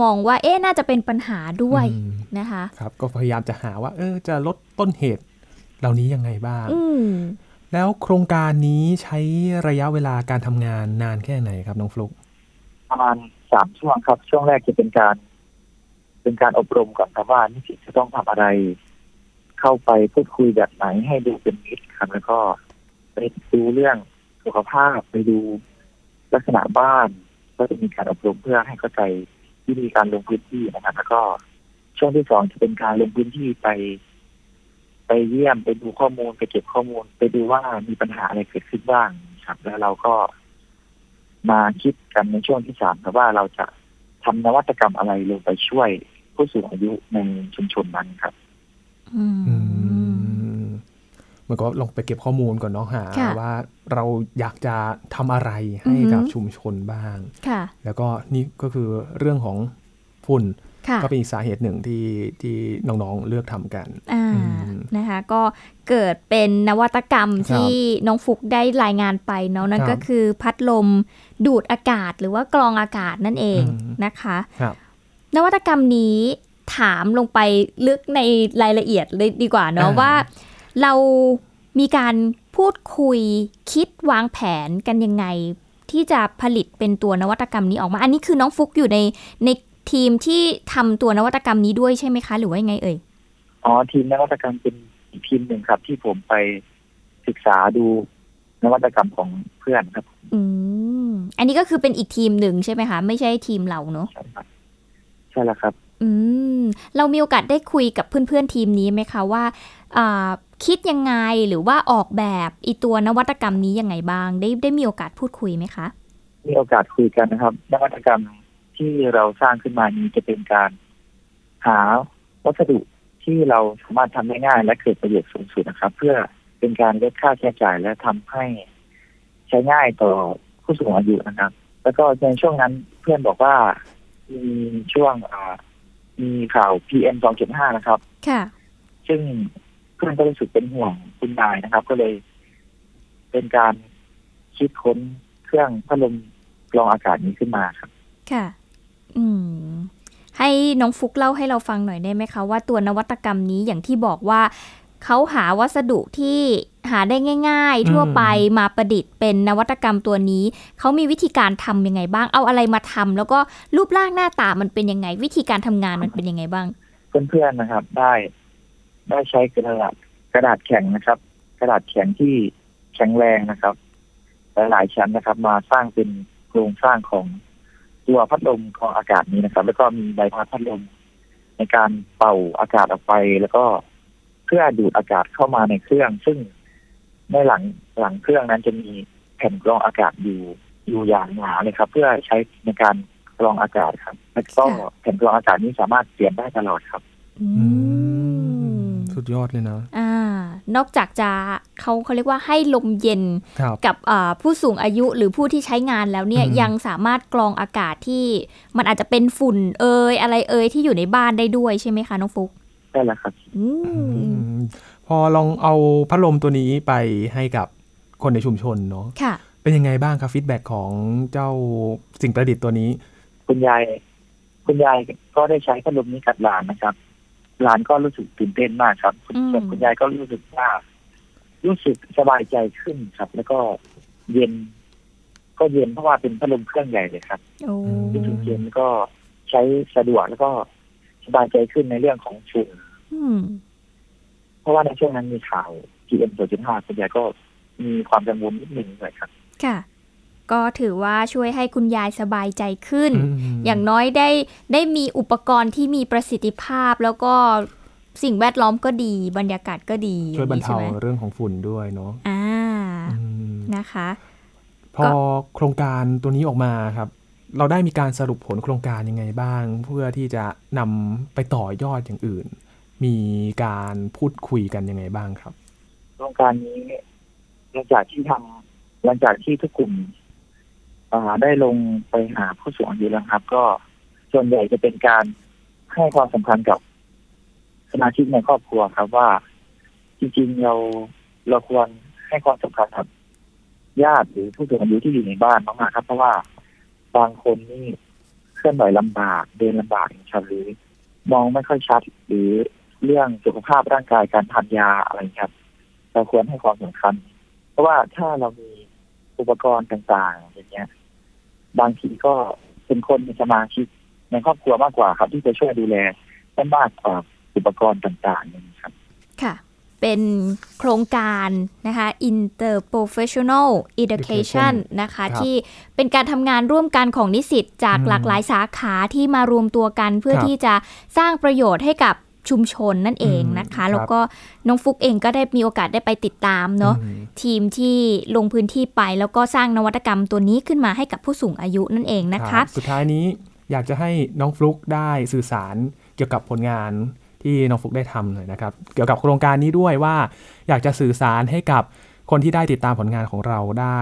มองว่าเอ๊ะน่าจะเป็นปัญหาด้วยอืมนะคะๆครับก็พยายามจะหาว่า เออจะลดต้นเหตุ เหล่านี้ยังไงบ้างอืมแล้วโครงการนี้ใช้ระยะเวลาการทำงานนานแค่ไหนครับน้องฟลุกประมาณสามช่วงครับ ช่วงแรกจะเป็นการ เป็นการอบรมก่อนครับว่านิสิตจะต้องทำอะไร เข้าไปพูดคุยแบบไหนให้ดูเป็นมิตรครับแล้วก็ไปดูเรื่อง สุขภาพไปดูลักษณะบ้าน ก็จะมีการอบรมเพื่อให้เข้าใจวิธีการลงพื้นที่นะครับแล้วก็ช่วงที่สองจะเป็นการลงพื้นที่ไป ไปเยี่ยมไปดูข้อมูลไปเก็บข้อมูล ไปดูว่ามีปัญหาอะไรเกิดขึ้นบ้างครับ แล้วเราก็มาคิดกันในช่วงที่สามครับว่าเราจะทำนวัตกรรมอะไรลงไปช่วยผู้สูงอายุในชุมชนนั้นครับ อืม เหมือนก็ลงไปเก็บข้อมูลก่อนเนาะหาค่ะว่าเราอยากจะทำอะไรให้กับชุมชนบ้างค่ะแล้วก็นี่ก็คือเรื่องของฝุ่นค่ะก็เป็นอีกสาเหตุหนึ่งที่ที่น้องๆเลือกทำกันอ่าอืมนะคะก็เกิดเป็นนวัตกรรมครับที่น้องฟุกได้รายงานไปเนาะนั่นครับก็คือพัดลมดูดอากาศหรือว่ากรองอากาศนั่นเองอืมนะคะครับนวัตกรรมนี้ถามลงไปลึกในรายละเอียดเลยดีกว่าเนาะอ่าว่า เรามีการพูดคุยคิดวางแผนกันยังไง ที่จะผลิตเป็นตัวนวัตกรรมนี้ออกมา อันนี้คือน้องฟุกอยู่ในในทีมที่ทำตัวนวัตกรรมนี้ด้วยใช่ไหมคะ หรือว่ายังไงเอ่ยอ๋อทีมนวัตกรรมเป็นอีกทีมหนึ่งครับ ที่ผมไปศึกษาดูนวัตกรรมของเพื่อนครับ อืมอันนี้ก็คือเป็นอีกทีมหนึ่งใช่ไหมคะ ไม่ใช่ทีมเราเนาะใช่แล้วครับ อืมเรามีโอกาสได้คุยกับเพื่อนๆทีมนี้ไหมคะว่าอ่า คิดยังไงหรือว่าออกแบบอีตัวนวัตกรรมนี้ยังไงบ้าง ได้ได้มีโอกาสพูดคุยไหมคะ มีโอกาสคุยกันนะครับ นวัตกรรมที่เราสร้างขึ้นมานี้จะเป็นการหาวัสดุที่เราสามารถทำได้ง่ายและเกิดประโยชน์สูงสุดนะครับ เพื่อเป็นการลดค่าใช้จ่ายและทำให้ใช้ง่ายต่อผู้สูงอายุนะครับ แล้วก็ในช่วงนั้นเพื่อนบอกว่ามีช่วงอ่ามีข่าว PM 2.5 นะครับ ค่ะ ซึ่ง เพื่อนก็รู้สึกเป็นห่วงคุณนายนะครับ ก็เลย เป็นการคิดค้นเครื่องพัดลมกรองอากาศนี้ขึ้นมาครับ ค่ะ อืม ให้น้องฟุกเล่าให้เราฟังหน่อยได้ไหมคะ ว่าตัวนวัตกรรมนี้อย่างที่บอกว่าเขาหาวัสดุที่หาได้ง่าย ๆ ทั่วไปมาประดิษฐ์เป็นนวัตกรรมตัวนี้เขามีวิธีการทำยังไงบ้าง เอาอะไรมาทำแล้วก็รูปร่างหน้าตามันเป็นยังไง วิธีการทำงานมันเป็นยังไงบ้าง เพื่อนๆนะครับ ได้ ได้ใช้กระดาษกระดาษแข็งนะครับ กระดาษแข็งที่แข็งแรงนะครับหลายๆชั้นนะครับ มาสร้างเป็นโครงสร้างของตัวพัดลมของอากาศนี้นะครับ แล้วก็มีใบพัดพัดลมในการเป่าอากาศออกไป แล้วก็เพื่อดูดอากาศเข้ามาในเครื่อง ซึ่งในหลังหลังเครื่องนั้นจะมีแผ่นกรองอากาศอยู่อยู่อย่างหนาเลยครับ เพื่อใช้ในการกรองอากาศครับ แล้วก็แผ่นกรองอากาศนี้สามารถเปลี่ยนได้ตลอดครับ สุดยอดเลยนะอ่านอกจากจะเขาเขาเรียกว่าให้ลมเย็นครับกับอ่าผู้สูงอายุหรือผู้ที่ใช้งานแล้วเนี่ยอืมยังสามารถกรองอากาศที่มันอาจจะเป็นฝุ่นเอยอะไรเอยที่อยู่ในบ้านได้ด้วยใช่ไหมคะน้องฟุกใช่แล้วครับอืมอืมพอลองเอาพัดลมตัวนี้ไปให้กับคนในชุมชนเนาะค่ะเป็นยังไงบ้างครับฟีดแบ็ของเจ้าสิ่งประดิษฐ์ตัวนี้ คุณยาย คุณยายก็ได้ใช้พัดลมนี้กับหลานนะครับ หลานก็รู้สึกตื่นเต้นมากครับคุณส่วนคุณยายก็รู้สึกว่า รู้สึกสบายใจขึ้นครับ แล้วก็เย็น ก็เย็นเพราะว่าเป็นพัดลมเครื่องใหญ่เลยครับโอ้รู้สึกเย็นแล้วก็ใช้สะดวกแล้วก็สบายใจขึ้นในเรื่องของฝุ่นอืมเพราะว่าในช่วงนั้นมีข่าว PM 2.5คุณยายก็มีความกังวลนิดหนึ่งเลยครับ ค่ะ ก็ถือว่าช่วยให้คุณยายสบายใจขึ้นอืมอย่างน้อยได้ได้มีอุปกรณ์ที่มีประสิทธิภาพแล้วก็สิ่งแวดล้อมก็ดี บรรยากาศก็ดีช่วยบรรอย่งเทานี้ใช่ไหมเรื่องของฝุ่นด้วยเนาะอ่าอืมนะคะ พอโครงการตัวนี้ออกมาครับ เราได้มีการสรุปผลโครงการยังไงบ้าง เพื่อที่จะนำไปต่อยอดอย่างอื่น มีการพูดคุยกันยังไงบ้างครับ โครงการนี้หลังจากที่ทำหลังจากที่ทุกกลุ่มอ่า ได้ลงไปหาผู้สูงอายุแล้วครับ ก็ส่วนใหญ่จะเป็นการให้ความสำคัญกับสมาชิกในครอบครัวครับว่า จริงๆเราเราควรให้ความสำคัญกับญาติหรือผู้สูงอายุที่อยู่ในบ้านมากๆครับ เพราะว่าบางคนนี่เคลื่อนไหวลำบากเดินลำบากอย่างชัดหรือมองไม่ค่อยชัด หรือเรื่องสุขภาพร่างกายการทานยาอะไรครับ เราควรให้ความสำคัญ เพราะว่าถ้าเรามีอุปกรณ์ต่างๆ อย่างเงี้ย ทีก็เป็นคนในสมาชิกในครอบครัวมากกว่าครับ ที่จะช่วยดูแลได้มากกว่าอุปกรณ์ต่างๆอย่างนี้ครับ ค่ะ เป็นโครงการนะคะ Interprofessional Education นะคะครับที่เป็นการทำงานร่วมกันของนิสิตจากอืมหลากหลายสาขาที่มารวมตัวกันเพื่อครับที่จะสร้างประโยชน์ให้กับ ชุมชนนั่นเองนะคะอืมแล้วก็น้องฟุกเองก็ได้มีโอกาสได้ไปติดตามเนาะอืมทีมที่ลงพื้นที่ไปแล้วก็สร้างนวัตกรรมตัวนี้ขึ้นมาให้กับผู้สูงอายุนั่นเองนะคะรับสุดท้ายนี้อยากจะให้น้องฟลุกได้สื่อสารเกี่ยวกับผลงานที่น้องฟลุกได้ทำหน่อยนะครับ เกี่ยวกับโครงการนี้ด้วยว่า อยากจะสื่อสารให้กับคนที่ได้ติดตามผลงานของเราได้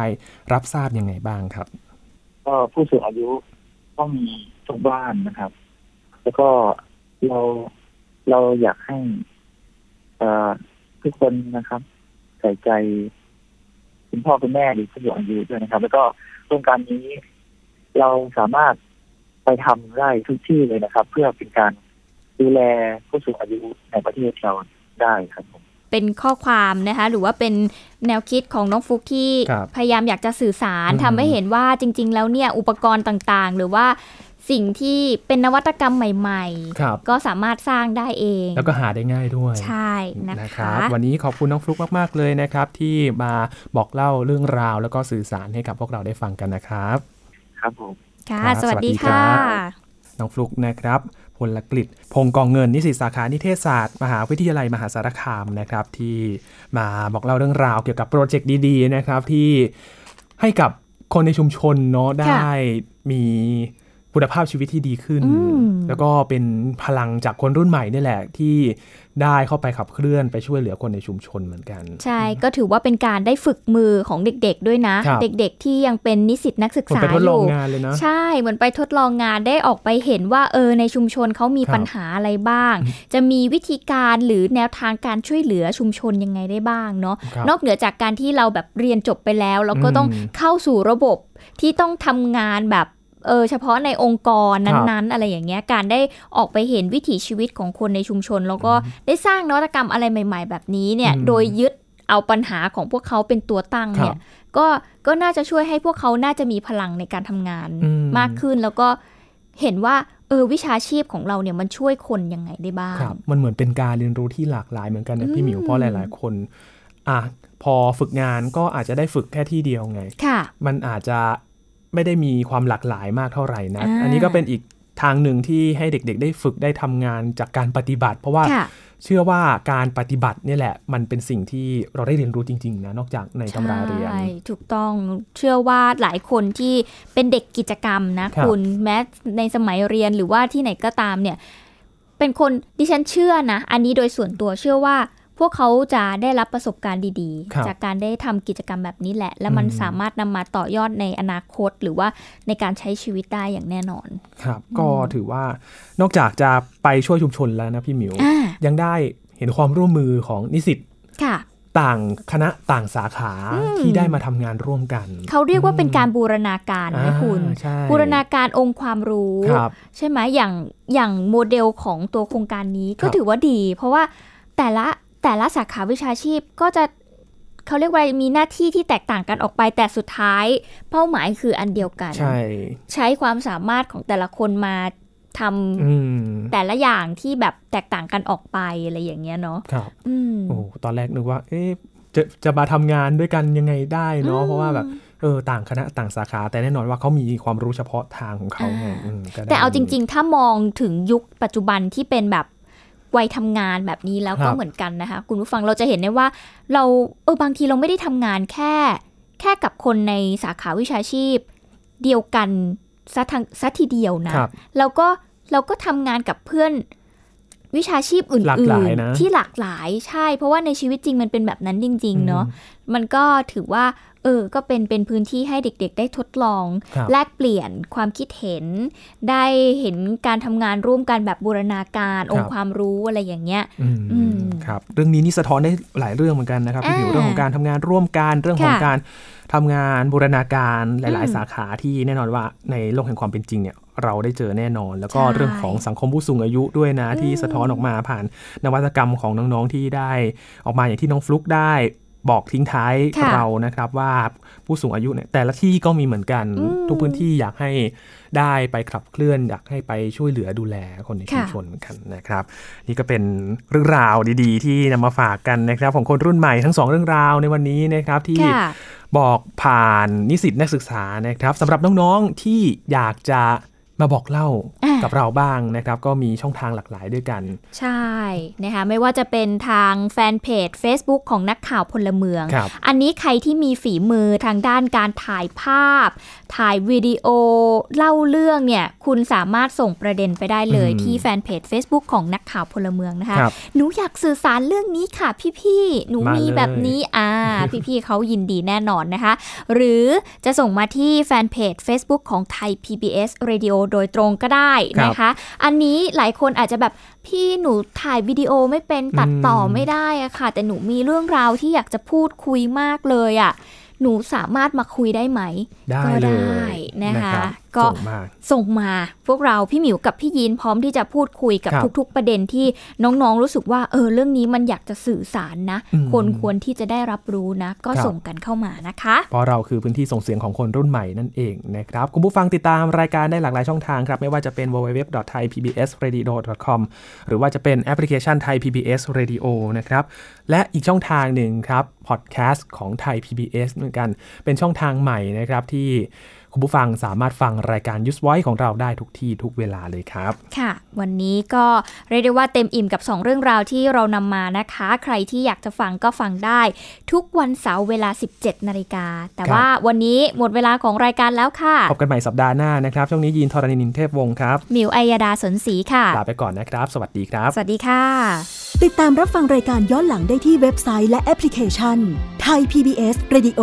รับทราบยังไงบ้างครับก็ผู้สูงอายุต้องมีทุกบ้านนะครับ แล้วก็เรา เราอยากให้เอ่อทุกคนนะครับ ใส่ใจ คุณพ่อคุณแม่หรือผู้สูงอายุด้วยนะครับ แล้วก็โครงการนี้เราสามารถไปทำได้ทุกที่เลยนะครับ เพื่อเป็นการดูแลผู้สูงอายุในประเทศเราได้ครับผมเป็นข้อความนะคะ หรือว่าเป็นแนวคิดของน้องฟุกที่ครับพยายามอยากจะสื่อสารอืมทำให้เห็นว่าจริง ๆ แล้วเนี่ยอุปกรณ์ต่างๆ หรือว่า สิ่งที่เป็นนวัตกรรมใหม่ครับๆก็สามารถสร้างได้เอง แล้วก็หาได้ง่ายด้วย ใช่นะนะคคะรับวันนี้ขอบคุณน้องฟลุกมาก ๆ เลยนะครับ ที่มาบอกเล่าเรื่องราว แล้วก็สื่อสารให้กับพวกเราได้ฟังกันนะครับ ครับผมค่ะครับสวัสดีสวัสดีครัค่ะบน้องฟลุกนะครับพลกฤษพงกองเงินนิสิตสาขานิเทศศาสตร์ มหาวิทยาลัยมหาสารคามนะครับ ที่มาบอกเล่าเรื่องราวเกี่ยวกับโปรเจกต์ดีๆนะครับที่ให้กับคนในชุมชนเนาะได้มี คุณภาพชีวิตที่ดีขึ้นอืมแล้วก็เป็นพลังจากคนรุ่นใหม่นี่แหละที่ได้เข้าไปขับเคลื่อนไปช่วยเหลือคนในชุมชนเหมือนกัน ใช่ก็ถือว่าเป็นการได้ฝึกมือของเด็กๆด้วยนะครับเด็กๆ ที่ยังเป็นนิสิตนักศึกเหมือนษาไปทดอลองยู่งานเลยนะใช่เหมือนไปทดลองงานได้ออกไปเห็นว่าเออในชุมชนเขามีครับปัญหาอะไรบ้าง จะมีวิธีการหรือแนวทางการช่วยเหลือชุมชนยังไงได้บ้างเนาะครับนอกเหนือจากการที่เราแบบเรียนจบไปแล้วเราก็อืมต้องเข้าสู่ระบบที่ต้องทำงานแบบ เออเฉพาะในองค์กรนั้นๆ อะไรอย่างเงี้ยการได้ออกไปเห็นวิถีชีวิตของคนในชุมชน แล้วก็ได้สร้างนวัตกรรมอะไรใหม่ ๆ แบบนี้เนี่ยอืมโดยยึดเอาปัญหาของพวกเขาเป็นตัวตั้งเนี่ยก็ก็น่าจะช่วยให้พวกเขาน่าจะมีพลังในการทำงานมากขึ้นแล้วก็เห็นว่าเออวิชาชีพของเราเนี่ยมันช่วยคนยังไงได้บ้างครับมันเหมือนเป็นการเรียนรู้ที่หลากหลายเหมือนกันนะพี่หมิวเพราะหลาย ๆ คนอะพอฝึกงานก็อาจจะได้ฝึกแค่ที่เดียวไง มันอาจจะ ไม่ได้มีความหลากหลายมากเท่าไหร่นะ อันนี้ก็เป็นอีกทางหนึ่งที่ให้เด็กๆ ได้ฝึกได้ทำงานจากการปฏิบัติ เพราะว่าเชื่อว่าการปฏิบัตินี่แหละ มันเป็นสิ่งที่เราได้เรียนรู้จริง ๆ นะ นอกจากในตำราเรียนใช่ถูกต้องเชื่อว่าหลายคนที่เป็นเด็กกิจกรรมนะคุณแม้ในสมัยเรียนหรือว่าที่ไหนก็ตามเนี่ย เป็นคนดิฉันเชื่อนะ อันนี้โดยส่วนตัวเชื่อว่าพ วกเขาจะได้รับประสบการณ์ดีๆ จากการได้ทำกิจกรรมแบบนี้แหละ แล้วมันสามารถนำมาต่อยอดในอนาคตหรือว่าในการใช้ชีวิตได้อย่างแน่นอน ครับ ก็ถือว่านอกจากจะไปช่วยชุมชนแล้วนะพี่หมิว ยังได้เห็นความร่วมมือของนิสิตต่างคณะต่างสาขาที่ได้มาทำงานร่วมกัน เขาเรียกว่าเป็นการบูรณาการนะคุณ บูรณาการองค์ความรู้ ใช่ไหมอย่างอย่างโมเดลของตัวโครงการนี้ก็ถือว่าดี เพราะว่าแต่ละ แต่ละสาขาวิชาชีพก็จะเขาเรียกว่ามีหน้าที่ที่แตกต่างกันออกไปแต่สุดท้ายเป้าหมายคืออันเดียวกัน ใช่ ใช้ความสามารถของแต่ละคนมาทำแต่ละอย่างที่แบบแตกต่างกันออกไปอะไรอย่างเงี้ยเนาะครับโอ้ตอนแรกนึกว่า เอ๊ะจะจะมาทำงานด้วยกันยังไงได้เนาะเพราะว่าแบบเออต่างคณะต่างสาขา แต่แน่นอนว่าเขามีความรู้เฉพาะทางของเขาไงแต่เอาจริง ๆ ถ้ามองถึงยุคปัจจุบันที่เป็นแบบ วัยทำงานแบบนี้แล้วก็เหมือนกันนะคะ คุณผู้ฟังเราจะเห็นได้ว่าเราเออบางทีเราไม่ได้ทำงานแค่ แค่กับคนในสาขาวิชาชีพ เดียวกันซะทางซะทีเดียวนะแล้วก็เราก็ทำงานกับเพื่อนวิชาชีพอื่นๆ ที่หลากหลายใช่ เพราะว่าในชีวิตจริงมันเป็นแบบนั้นจริง ๆ เนาะมันก็ถือว่า เออ ก็เป็นเป็นพื้นที่ให้เด็กๆ ได้ทดลอง แลกเปลี่ยนความคิดเห็น ได้เห็นการทำงานร่วมกันแบบบูรณาการองค์ความรู้อะไรอย่างเงี้ยครับ เรื่องนี้นี่สะท้อนได้หลายเรื่องเหมือนกันนะครับพี่ผิวเรื่องของการทำงานร่วมกันเรื่องของการทำงานบูรณาการหลาย ๆ สาขาที่แน่นอนว่าในโลกแห่งความเป็นจริงเนี่ยเราได้เจอแน่นอน แล้วก็เรื่องของสังคมผู้สูงอายุด้วยนะที่สะท้อนออกมาผ่านนวัตกรรมของน้อง ๆ ที่ได้ออกมาอย่างที่น้องฟลุกได้ บอกทิ้งท้ายเรานะครับว่าผู้สูงอายุเนี่ยแต่ละที่ก็มีเหมือนกัน ทุกพื้นที่อยากให้ได้ไปขับเคลื่อน อยากให้ไปช่วยเหลือดูแลคนในชุมชนเหมือนกันนะครับ นี่ก็เป็นเรื่องราวดี ๆ ที่นำมาฝากกันนะครับ ของคนรุ่นใหม่ทั้งสองเรื่องราวในวันนี้นะครับที่บอกผ่านนิสิตนักศึกษานะครับสำหรับน้องๆที่อยากจะ มาบอกเล่ากับเราบ้างนะครับ ก็มีช่องทางหลากหลายด้วยกัน ใช่นะคะไม่ว่าจะเป็นทางแฟนเพจ Facebook ของนักข่าวพลเมือง อันนี้ใครที่มีฝีมือทางด้านการถ่ายภาพ ถ่ายวิดีโอเล่าเรื่องเนี่ยคุณสามารถส่งประเด็นไปได้เลยที่แฟนเพจ Facebook ของนักข่าวพลเมืองนะคะหนูอยากสื่อสารเรื่องนี้ค่ะพี่ๆหนูมีแบบนี้อ่าพี่ๆเขายินดีแน่นอนนะคะ หรือจะส่งมาที่แฟนเพจ Facebook ของไทย PBS Radio โดยตรงก็ได้นะคะ อันนี้หลายคนอาจจะแบบพี่หนูถ่ายวิดีโอไม่เป็นตัดต่อไม่ได้อะค่ะ แต่หนูมีเรื่องราวที่อยากจะพูดคุยมากเลยอะหนูสามารถมาคุยได้ไหม ได้เลยนะคะ ก็ส่งมาพวกเราพี่หมิวกับพี่ยีนพร้อมที่จะพูดคุยกับทุกๆ ประเด็นที่น้องๆ รู้สึกว่าเออเรื่องนี้มันอยากจะสื่อสารนะ คนควรที่จะได้รับรู้นะ ก็ส่งกันเข้ามานะคะ เพราะเราคือพื้นที่ส่งเสียงของคนรุ่นใหม่นั่นเองนะครับ คุณผู้ฟังติดตามรายการได้หลากหลายช่องทางครับ ไม่ว่าจะเป็น www.thaipbsradio.com หรือว่าจะเป็นแอปพลิเคชัน Thai PBS Radio นะครับและอีกช่องทางหนึ่งครับพอดแคสต์ของไทย PBS เหมือนกันเป็นช่องทางใหม่นะครับที่คุณผู้ฟังสามารถฟังรายการยุสไว้ของเราได้ทุกที่ทุกเวลาเลยครับ ค่ะ วันนี้ก็เรียกได้ว่าเต็มอิ่มกับ 2 เรื่องราวที่เรานำมานะคะ ใครที่อยากจะฟังก็ฟังได้ ทุกวันเสาร์เวลา 17นาฬิกาแต่ว่าวันนี้หมดเวลาของรายการแล้วค่ะพบกันใหม่สัปดาห์หน้านะครับ ช่วงนี้ยินทรณินเทพวงศ์ครับมิวอัยดาสนศรีค่ะลาไปก่อนนะครับ สวัสดีครับ สวัสดีค่ะ ติดตามรับฟังรายการย้อนหลังได้ที่เว็บไซต์และแอปพลิเคชันไทย PBS Radio